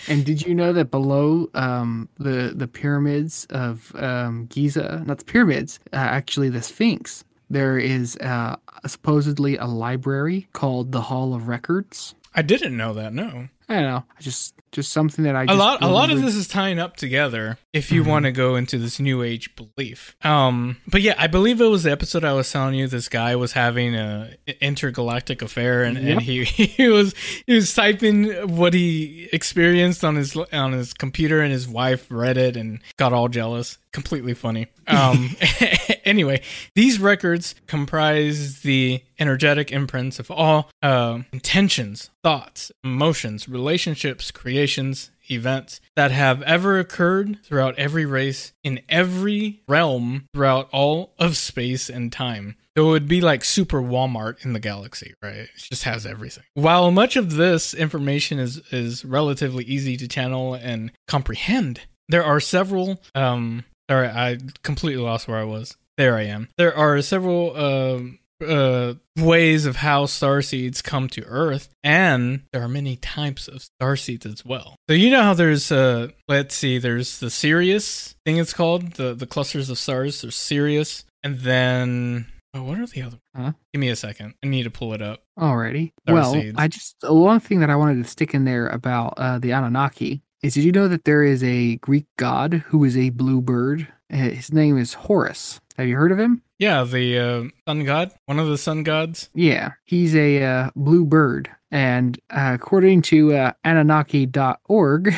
And did you know that below um, the the pyramids of um, Giza, not the pyramids, uh, actually the Sphinx, there is uh, supposedly a library called the Hall of Records. I didn't know that, no. I don't know, just just something that I a just lot a lot of this is tying up together if you Mhm. want to go into this new age belief um but yeah i believe it was the episode i was telling you this guy was having a intergalactic affair and, Yep. and he he was he was typing what he experienced on his on his computer and his wife read it and got all jealous completely funny um anyway these records comprise the energetic imprints of all uh, intentions thoughts emotions relationships creations events that have ever occurred throughout every race in every realm throughout all of space and time. So it would be like super Walmart in the galaxy, right? It just has everything. While much of this information is is relatively easy to channel and comprehend, there are several um sorry, I completely lost where I was. There I am. There are several um uh, ways of how star seeds come to Earth, and there are many types of star seeds as well. So you know how there's uh, let's see, there's the Sirius thing. It's called the the clusters of stars. There's Sirius, and then oh, what are the other? Huh? Give me a second. I need to pull it up. Alrighty. Star well, seeds. I just uh, one thing that I wanted to stick in there about uh, the Anunnaki is did you know that there is a Greek god who is a blue bird? Uh, His name is Horus. Have you heard of him? Yeah, the uh, sun god, one of the sun gods. Yeah, he's a uh, blue bird. And uh, according to uh, Anunnaki.org,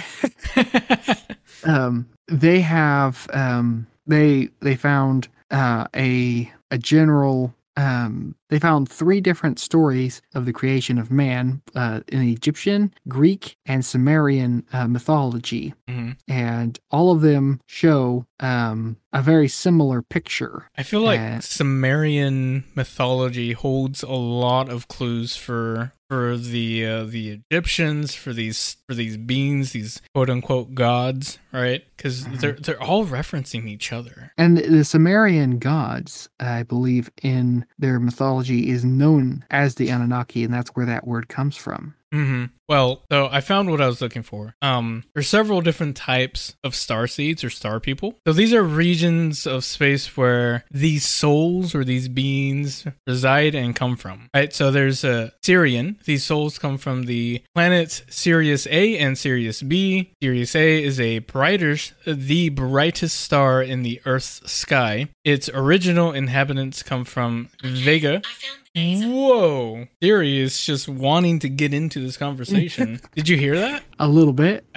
um, they have um, they they found uh, a a general um, they found three different stories of the creation of man uh, in Egyptian, Greek, and Sumerian uh, mythology, hmm and all of them show um, a very similar picture. I feel like Uh, Sumerian mythology holds a lot of clues for for the uh, the Egyptians, for these for these beings, these quote unquote gods, right? Because Mhm. they're they're all referencing each other. And the Sumerian gods, I believe, in their mythology is known as the Anunnaki, and that's where that word comes from. Hmm Well, so I found what I was looking for. Um, there's several different types of star seeds or star people. So these are regions of space where these souls or these beings reside and come from. Right. So there's a Sirian. These souls come from the planets Sirius A and Sirius B. Sirius A is a brighter, the brightest star in the Earth's sky. Its original inhabitants come from Vega, Whoa. Theory is just wanting to get into this conversation. Did you hear that? A little bit.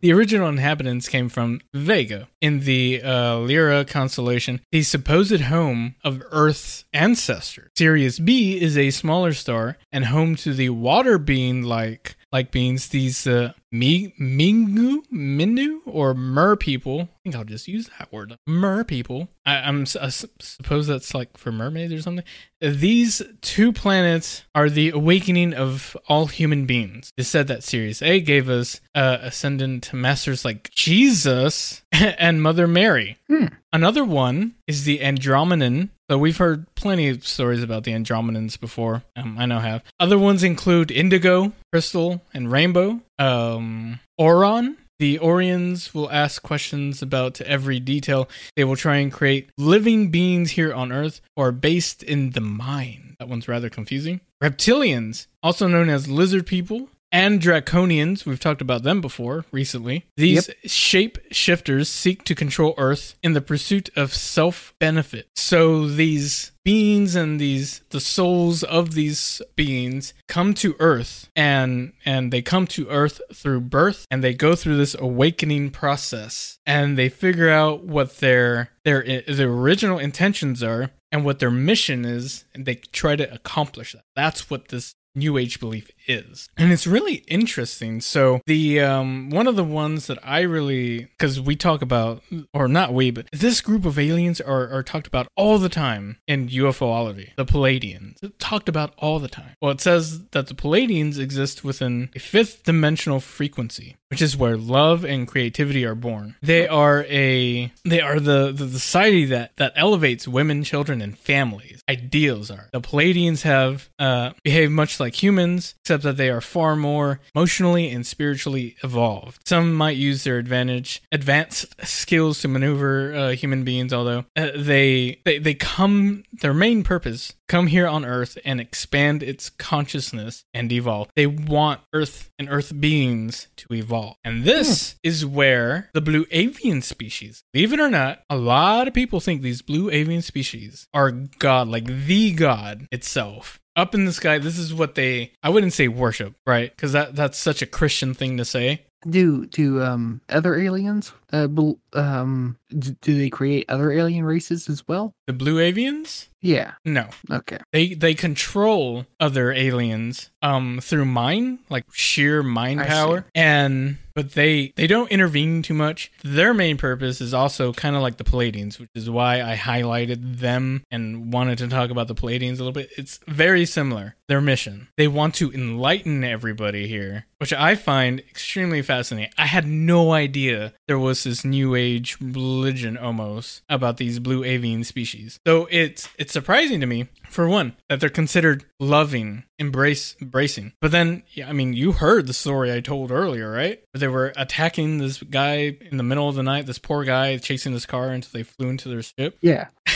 the original inhabitants came from Vega in the uh, Lyra constellation, the supposed home of Earth's ancestors. Sirius B is a smaller star and home to the water being like like beings, these uh, Mi- Mingu, Minu, or Mer people. I think I'll just use that word. Mer people. I, I'm s- I suppose that's like for mermaids or something. These two planets are the awakening of all human beings. It's said that Sirius A gave us uh, ascendant masters like Jesus and Mother Mary. Hmm. Another one is the Andromedan. So we've heard plenty of stories about the Andromedans before. Um, I know I have. Other ones include Indigo, Crystal, and Rainbow. Um, Oron. The Orions will ask questions about every detail. They will try and create living beings here on Earth or based in the mind. That one's rather confusing. Reptilians, also known as lizard people, and draconians, we've talked about them before recently. These shape shifters seek to control Earth in the pursuit of self benefit. So these beings and these the souls of these beings come to Earth and and they come to Earth through birth and they go through this awakening process and they figure out what their their their original intentions are and what their mission is and they try to accomplish that. That's what this new age belief is. And it's really interesting. So the um one of the ones that i really because we talk about or not we but this group of aliens are, are talked about all the time in ufoology the Pleiadians. Talked about all the time. Well it says that the Pleiadians exist within a fifth dimensional frequency which is where love and creativity are born. They are a they are the the society that that elevates women children and families. Ideals are. The Pleiadians have uh behaved much like humans except that they are far more emotionally and spiritually evolved. Some might use their advantage, advanced skills to maneuver uh, human beings. Although uh, they, they they come, their main purpose come here on Earth and expand its consciousness and evolve. They want Earth and Earth beings to evolve, and this is where the blue avian species, believe it or not, a lot of people think these blue avian species are God, like the God itself. Up in the sky this is what they i wouldn't say worship right? Because that that's such a christian thing to say. Do do um other aliens uh bel- um do they create other alien races as well? the blue avians? Yeah. no. Okay. they they control other aliens um through mind like sheer mind power. and but they they don't intervene too much. Their main purpose is also kind of like the Pleiadians which is why i highlighted them and wanted to talk about the Pleiadians a little bit. It's very similar their mission. They want to enlighten everybody here which i find extremely fascinating. I had no idea there was this new age religion almost about these blue avian species so it's it's surprising to me for one that they're considered loving embrace embracing but then yeah, i mean you heard the story i told earlier right they were attacking this guy in the middle of the night this poor guy chasing this car until they flew into their ship Yeah.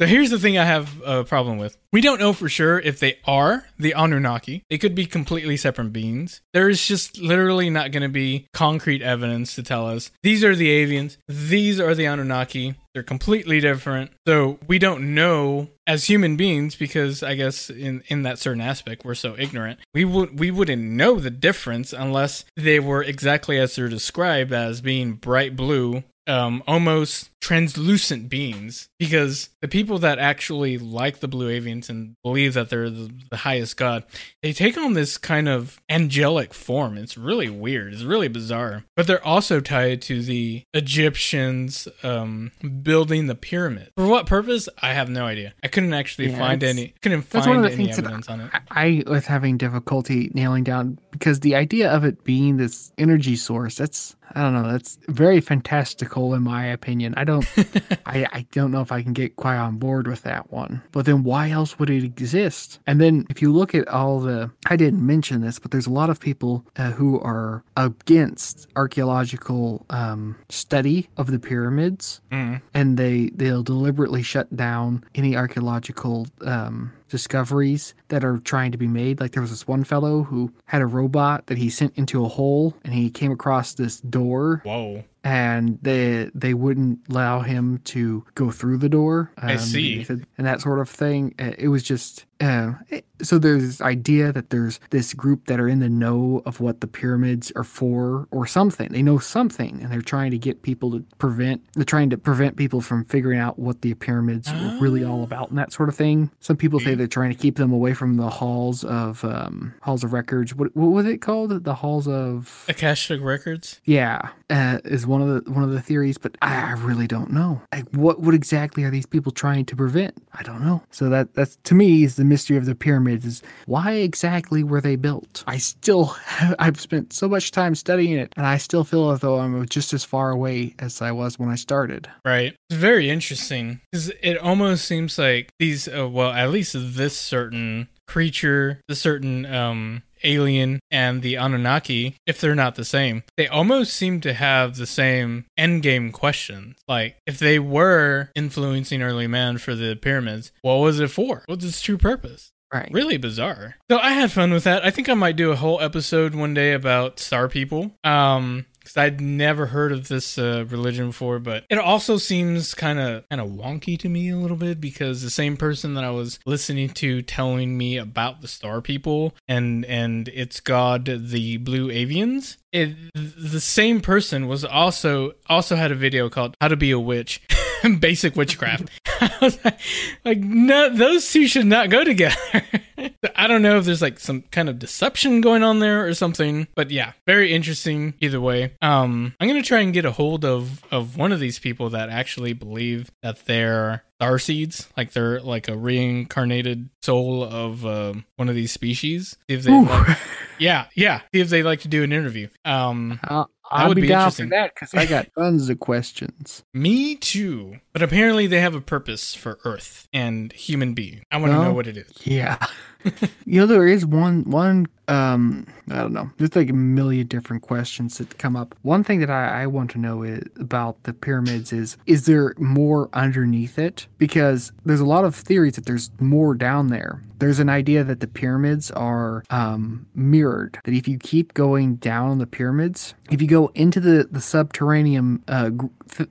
so here's the thing I have a problem with. We don't know for sure if they are the Anunnaki. They could be completely separate beings. There is just literally not going to be concrete evidence to tell us these are the avians, these are the Anunnaki. They're completely different. So we don't know as human beings because I guess in in that certain aspect we're so ignorant. We would we wouldn't know the difference unless they were exactly as they're described as being bright blue um, almost translucent beings because the people that actually like the blue and believe that they're the, the, highest god. They take on this kind of angelic form. It's really weird. It's really bizarre. But they're also tied to the egyptians um, building the pyramid. For what purpose? I have no idea. I couldn't actually yeah, find any couldn't find any evidence on it. I was having difficulty nailing down because the idea of it being this energy source that's I don't know. That's very fantastical in my opinion. I don't I, I don't know if I can get quite on board with that one. But then why else would it exist? And then if you look at all the I didn't mention this, but there's a lot of people uh, who are against archaeological um, study of the pyramids, mm. and they they'll deliberately shut down any archaeological um, discoveries that are trying to be made. Like there was this one fellow who had a robot that he sent into a hole and he came across this door. Whoa and they they wouldn't allow him to go through the door. Um, I see, and that sort of thing. Uh, it was just uh, so there's this idea that there's this group that are in the know of what the pyramids are for or something. They know something, and they're trying to get people to prevent. They're trying to prevent people from figuring out what the pyramids oh. are really all about and that sort of thing. Some people say they're trying to keep them away from the halls of um, halls of records. What what was it called? The halls of Akashic records. Yeah, uh, is one of the one of the theories, but I really don't know. Like, what what exactly are these people trying to prevent? I don't know. So that that's to me is the mystery of the pyramids is why exactly were they built? I still have, I've spent so much time studying it, and I still feel as though I'm just as far away as I was when I started. Right. It's very interesting because it almost seems like these. Uh, well, at least this certain creature, the certain um alien and the Anunnaki, if they're not the same, they almost seem to have the same endgame questions. Like, if they were influencing early man for the pyramids, what was it for? What's its true purpose? Right. Really bizarre. So I had fun with that. I think I might do a whole episode one day about star people. Um, because I'd never heard of this uh, religion before, but it also seems kind of kind of wonky to me a little bit because the same person that I was listening to telling me about the Star People and and its god the Blue Avians, it, the same person was also also had a video called "How to Be a Witch." basic witchcraft. like, like, no, those two should not go together. I don't know if there's like some kind of deception going on there or something, but yeah, very interesting either way. Um, I'm gonna try and get a hold of of one of these people that actually believe that they're star seeds, like they're like a reincarnated soul of uh, one of these species. If they, like, yeah, yeah, if they like to do an interview. Um, uh, i would be, be down for that because I got tons of questions. Me too. But apparently they have a purpose for Earth and human being. I want to well, know what it is. Yeah. you know, there is one one um I don't know. There's like a million different questions that come up. One thing that I, I want to know is, about the pyramids is is there more underneath it? Because there's a lot of theories that there's more down there. There's an idea that the pyramids are um, mirrored. That if you keep going down the pyramids, if you go into the the subterranean uh,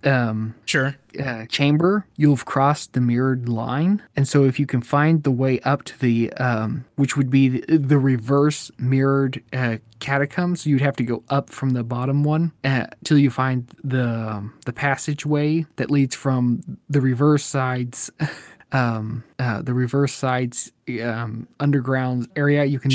um, sure uh, chamber, you'll have crossed the mirrored line. And so, if you can find the way up to the, um, which would be the, the reverse mirrored uh, catacombs, you'd have to go up from the bottom one uh, till you find the um, the passageway that leads from the reverse sides. um, uh, the reverse sides um, underground area. You can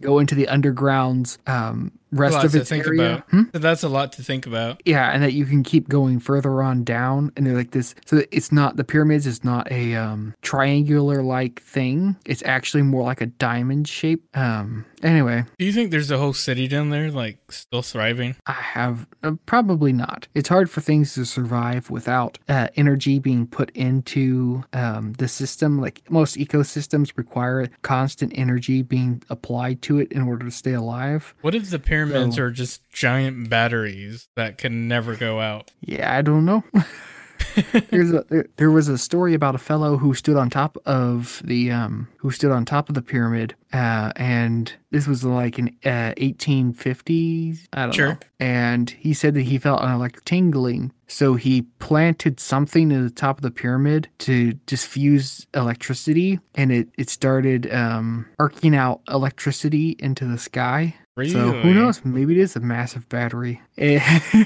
go into the undergrounds um, rest of its area. Hmm? That's a lot to think about. Yeah, and that you can keep going further on down, and they're like this. So it's not the pyramids is not a um, triangular like thing. It's actually more like a diamond shape. Um. Anyway, do you think there's a whole city down there like still thriving? I have uh, probably not. It's hard for things to survive without uh, energy being put into um, the system. Like most ecosystems require constant energy being applied to it in order to stay alive. What if the pyramids so, are just giant batteries that can never go out? Yeah, I don't know. A, there, there was a story about a fellow who stood on top of the um who stood on top of the pyramid uh and this was like in uh 1850s I don't Sure. know and he said that he felt an electric tingling so he planted something at the top of the pyramid to diffuse electricity and it it started um arcing out electricity into the sky Really? so who knows? Maybe it is a massive battery.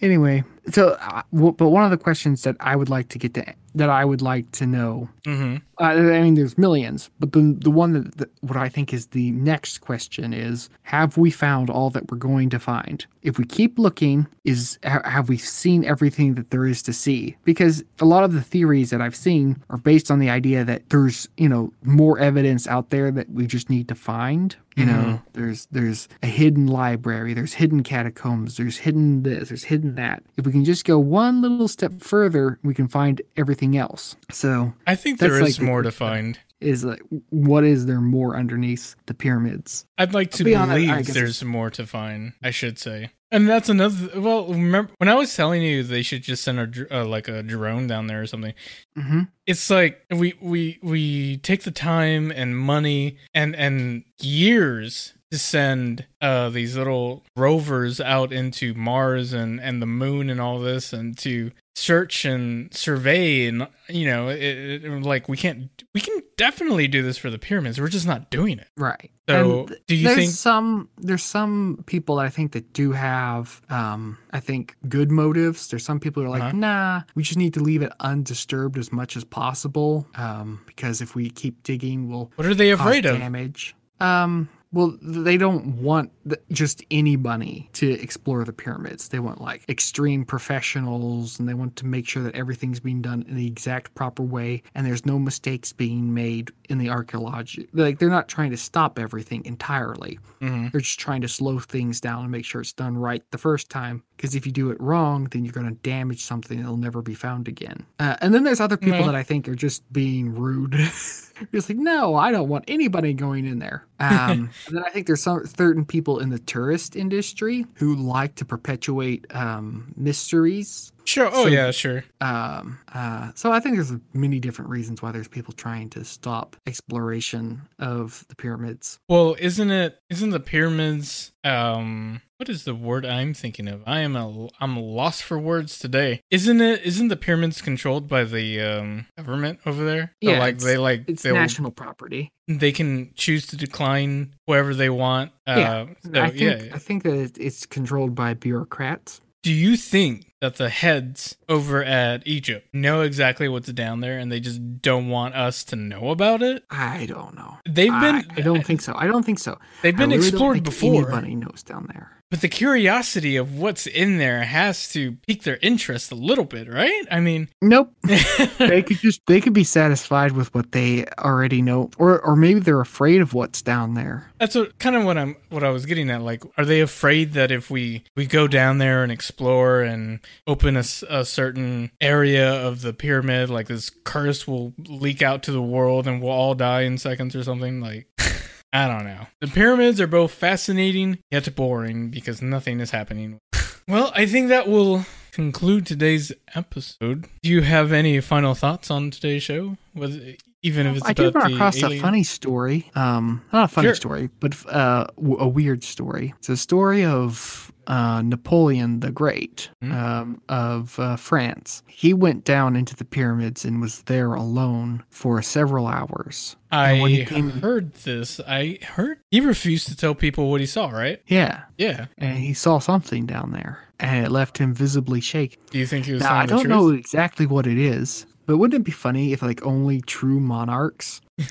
Anyway, so uh, but one of the questions that I would like to get to that I would like to know. hmm Uh, I mean, there's millions, but the the one that, that what I think is the next question is: Have we found all that we're going to find? If we keep looking, is ha- have we seen everything that there is to see? Because a lot of the theories that I've seen are based on the idea that there's you know more evidence out there that we just need to find. You know, there's there's a hidden library, there's hidden catacombs, there's hidden this, there's hidden that. If we can just go one little step further, we can find everything else. So I think there is like the- more to find. is like what is there more underneath the pyramids? I'd like to be honest, believe guess there's more to find. I should say, and that's another. Well, remember when I was telling you they should just send a uh, like a drone down there or something. Mm-hmm. It's like we we we take the time and money and and years to send uh these little rovers out into Mars and and the moon and all this and to search and survey and you know it, it, like we can't we can definitely do this for the pyramids we're just not doing it Right. So, th- do you there's think- some there's some people that I think that do have um I think good motives. There's some people who are like, Uh-huh. nah, we just need to leave it undisturbed as much as possible. Um, because if we keep digging, we'll what are they afraid of damage. Um, well, they don't want th- just anybody to explore the pyramids. They want like extreme professionals, and they want to make sure that everything's being done in the exact proper way, and there's no mistakes being made in the archaeology. Like they're not trying to stop everything entirely. Mhm. They're just trying to slow things down and make sure it's done right the first time. Because if you do it wrong, then you're going to damage something that'll never be found again. Uh, and then there's other people No. that I think are just being rude. just like, no, I don't want anybody going in there. Um, and then I think there's some certain people in the tourist industry who like to perpetuate um, mysteries. sure oh So- yeah sure Um, uh, so I think there's many different reasons why there's people trying to stop exploration of the pyramids. well isn't it isn't the pyramids um what is the word i'm thinking of i am a i'm lost for words today isn't it isn't the pyramids controlled by the um government over there So, Yeah, like they like It's national property. they can choose to decline whoever they want uh Yeah, so, I think yeah I think that it's controlled by bureaucrats. Do you think that the heads over at Egypt know exactly what's down there and they just don't want us to know about it? I don't know. They've been I, I don't think so. I don't think so. they've been really explored before. Anybody knows down there. But the curiosity of what's in there has to pique their interest a little bit, right? I mean, Nope. they could just they could be satisfied with what they already know, or or maybe they're afraid of what's down there. that's what kind of what I'm what I was getting at. Like, are they afraid that if we we go down there and explore and open a, a certain area of the pyramid, like this curse will leak out to the world and we'll all die in seconds or something? Like, I don't know. The pyramids are both fascinating yet boring because nothing is happening. well, I think that will conclude today's episode. Do you have any final thoughts on today's show? Was even if it's I did about run the across a funny story. Um, not a funny Sure. story, but uh, w- a weird story. It's a story of uh, Napoleon the Great Hmm. um, of uh, France. He went down into the pyramids and was there alone for several hours. I he came- heard this. I heard he refused to tell people what he saw, right? Yeah, Yeah. and he saw something down there, and it left him visibly shaken. Do you think he was Now, I don't know exactly what it is, but wouldn't it be funny if like only true monarchs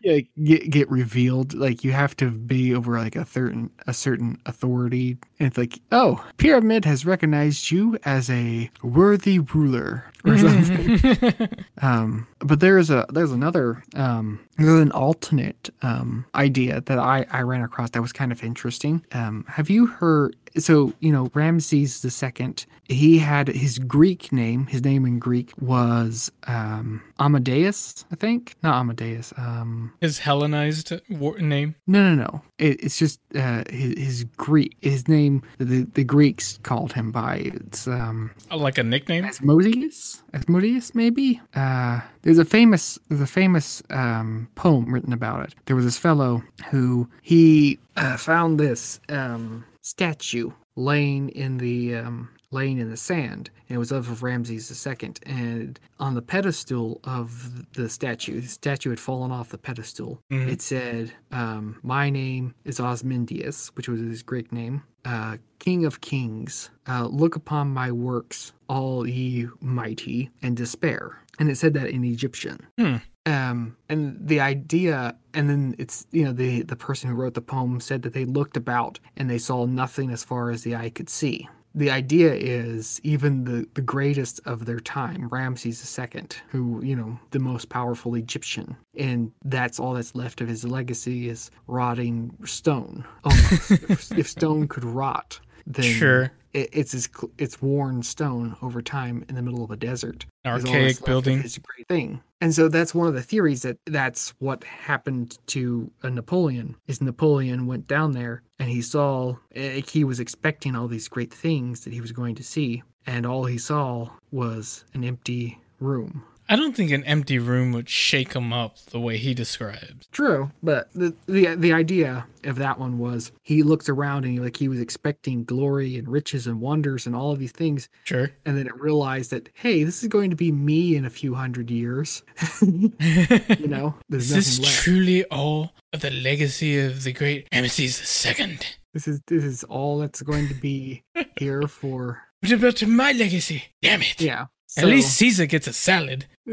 yeah, get get revealed? Like you have to be over like a certain a certain authority, and it's like, oh, pyramid has recognized you as a worthy ruler or something. um, but there's a there's another um, there's an alternate um, idea that I I ran across that was kind of interesting. Um, have you heard? So you know Ramses the second. He had his Greek name. His name in Greek was um, Amadeus, I think. Not Amadeus. Um, His Hellenized war- name. No, no, no. It, it's just uh, his, his Greek. His name. The the Greeks called him by. It's um Uh, Like a nickname? Asmodeus. Asmodeus, maybe. Uh, there's a famous there's a famous um poem written about it. There was this fellow who he uh, found this um statue laying in the um laying in the sand. It was of Ramses II, and on the pedestal of the statue, the statue had fallen off the pedestal. Mhm. It said, um, "My name is Osmindius," which was his Greek name. Uh, King of Kings, uh, look upon my works, all ye mighty, and despair. And it said that in Egyptian. Hmm. Um, and the idea, and then it's you know the the person who wrote the poem said that they looked about and they saw nothing as far as the eye could see. The idea is even the, the greatest of their time, Ramses II, who, you know, the most powerful Egyptian. And that's all that's left of his legacy is rotting stone. If, if stone could rot, then Sure. It, it's as it's worn stone over time in the middle of a desert. Archaic building. His great thing. And so that's one of the theories that that's what happened to Napoleon. Is Napoleon went down there and he saw eh, he was expecting all these great things that he was going to see, and all he saw was an empty room. I don't think an empty room would shake him up the way he describes. True, but the the the idea of that one was he looked around and he like he was expecting glory and riches and wonders and all of these things, Sure. and then it realized that hey, this is going to be me in a few hundred years. you know, there's Is this nothing left. truly all of the legacy of the great Ramesses II? This is this is all that's going to be here for What about my legacy? Damn it. yeah. At least Caesar gets a salad.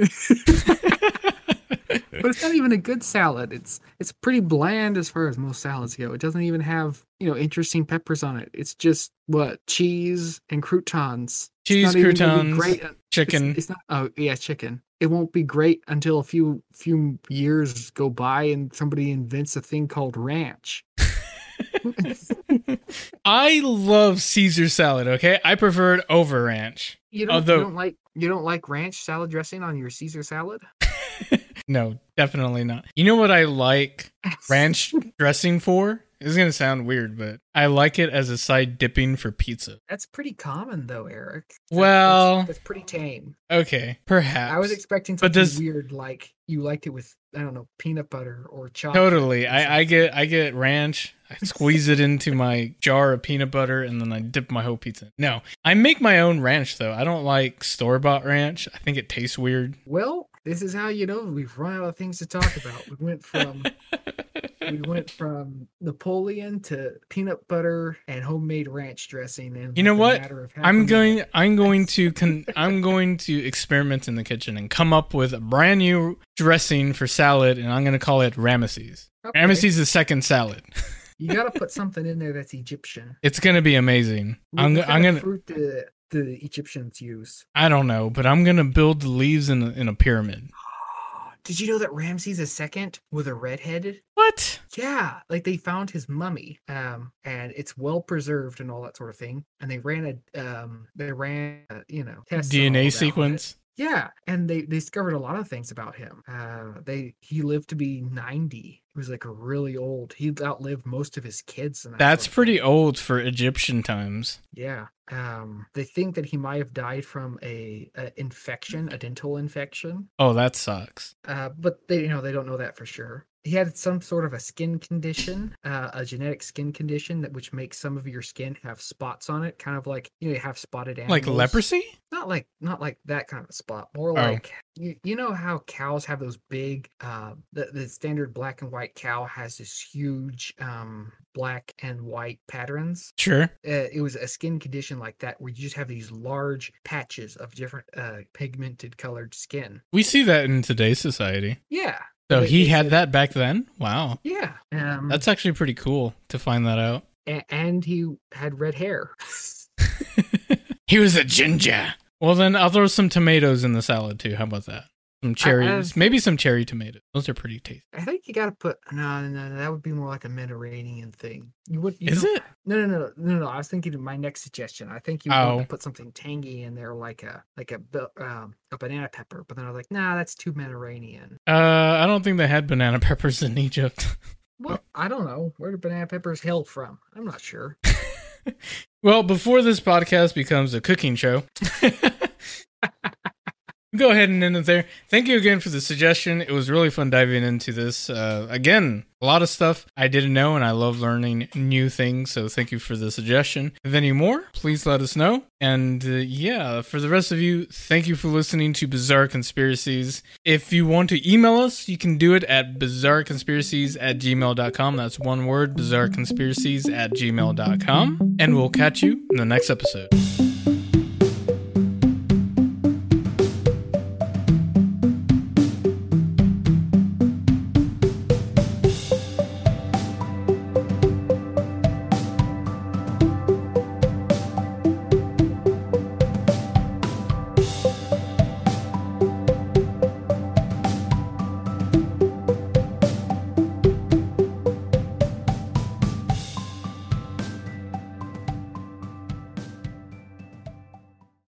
but it's not even a good salad. It's it's pretty bland as far as most salads go. It doesn't even have you know interesting peppers on it. It's just what cheese and croutons. Cheese, not even gonna be croutons, great. It's- Chicken. It's, not. Oh yeah, chicken. It won't be great until a few few years go by and somebody invents a thing called ranch. I love Caesar salad, okay? I prefer it over ranch. You don't, Although- you don't like you don't like ranch salad dressing on your Caesar salad? No, definitely not. You know what I like ranch dressing for? This is going to sound weird, but I like it as a side dipping for pizza. That's pretty common though, Eric. That- Well- that's, that's pretty tame. Okay, perhaps. I was expecting But something does- weird like you liked it with I don't know peanut butter or chocolate. Totally. or I, I get I get ranch. I squeeze it into my jar of peanut butter and then I dip my whole pizza. No, I make my own ranch though. I don't like store bought ranch. I think it tastes weird. Well, this is how you know we've run out of things to talk about. We went from we went from Napoleon to peanut butter and homemade ranch dressing. And You know what? I'm going. I'm going to. Con- I'm going to experiment in the kitchen and come up with a brand new dressing for salad, and I'm going to call it Ramesses. Ramesses is the second salad. You got to put something in there that's Egyptian. It's going to be amazing. What- I'm. what go- kind I'm going to. fruit the the Egyptians use. I don't know, but I'm going to build the leaves in a, in a pyramid. Did you know that Ramses II was a redheaded? What? Yeah, like they found his mummy, um, and it's well preserved and all that sort of thing. And they ran a, um, they ran, uh, you know, tests and all of that on DNA sequence. Yeah, and they, they discovered a lot of things about him. Uh, they he lived to be ninety. He was like really old. He outlived most of his kids. And that That's pretty old for Egyptian times. Yeah. Um, they think that he might have died from a, a infection, a dental infection. Oh, that sucks. Uh, but they, you know, they don't know that for sure. He had some sort of a skin condition, uh, a genetic skin condition that which makes some of your skin have spots on it, kind of like you know you have spotted animals. Like leprosy? Not like not like that kind of spot. More Oh. like you, you know how cows have those big uh the, the standard black and white cow has this huge um black and white patterns Sure. uh, it was a skin condition like that where you just have these large patches of different uh pigmented colored skin We see that in today's society. yeah So he had that back then? Wow. yeah um That's actually pretty cool to find that out. and he had red hair he was a ginger. Well, then I'll throw some tomatoes in the salad too. How about that? Some cherries, maybe some cherry tomatoes. Those are pretty tasty. I think you got to put no, no, no. That would be more like a Mediterranean thing. You would. You Is it? No, no, no, no, no. I was thinking of my next suggestion. I think you want Oh. put something tangy in there, like a like a um, a banana pepper. But then I was like, nah, that's too Mediterranean. Uh, I don't think they had banana peppers in Egypt. Well, I don't know where do banana peppers hail from. I'm not sure. Well, before this podcast becomes a cooking show, go ahead and end it there. Thank you again for the suggestion. It was really fun diving into this. Uh, again, a lot of stuff I didn't know, and I love learning new things. So thank you for the suggestion. If any more, please let us know. And uh, yeah, for the rest of you, thank you for listening to Bizarre Conspiracies. If you want to email us, you can do it at bizarreconspiracies at gmail.com. That's one word, bizarreconspiracies at gmail.com. And we'll catch you in the next episode.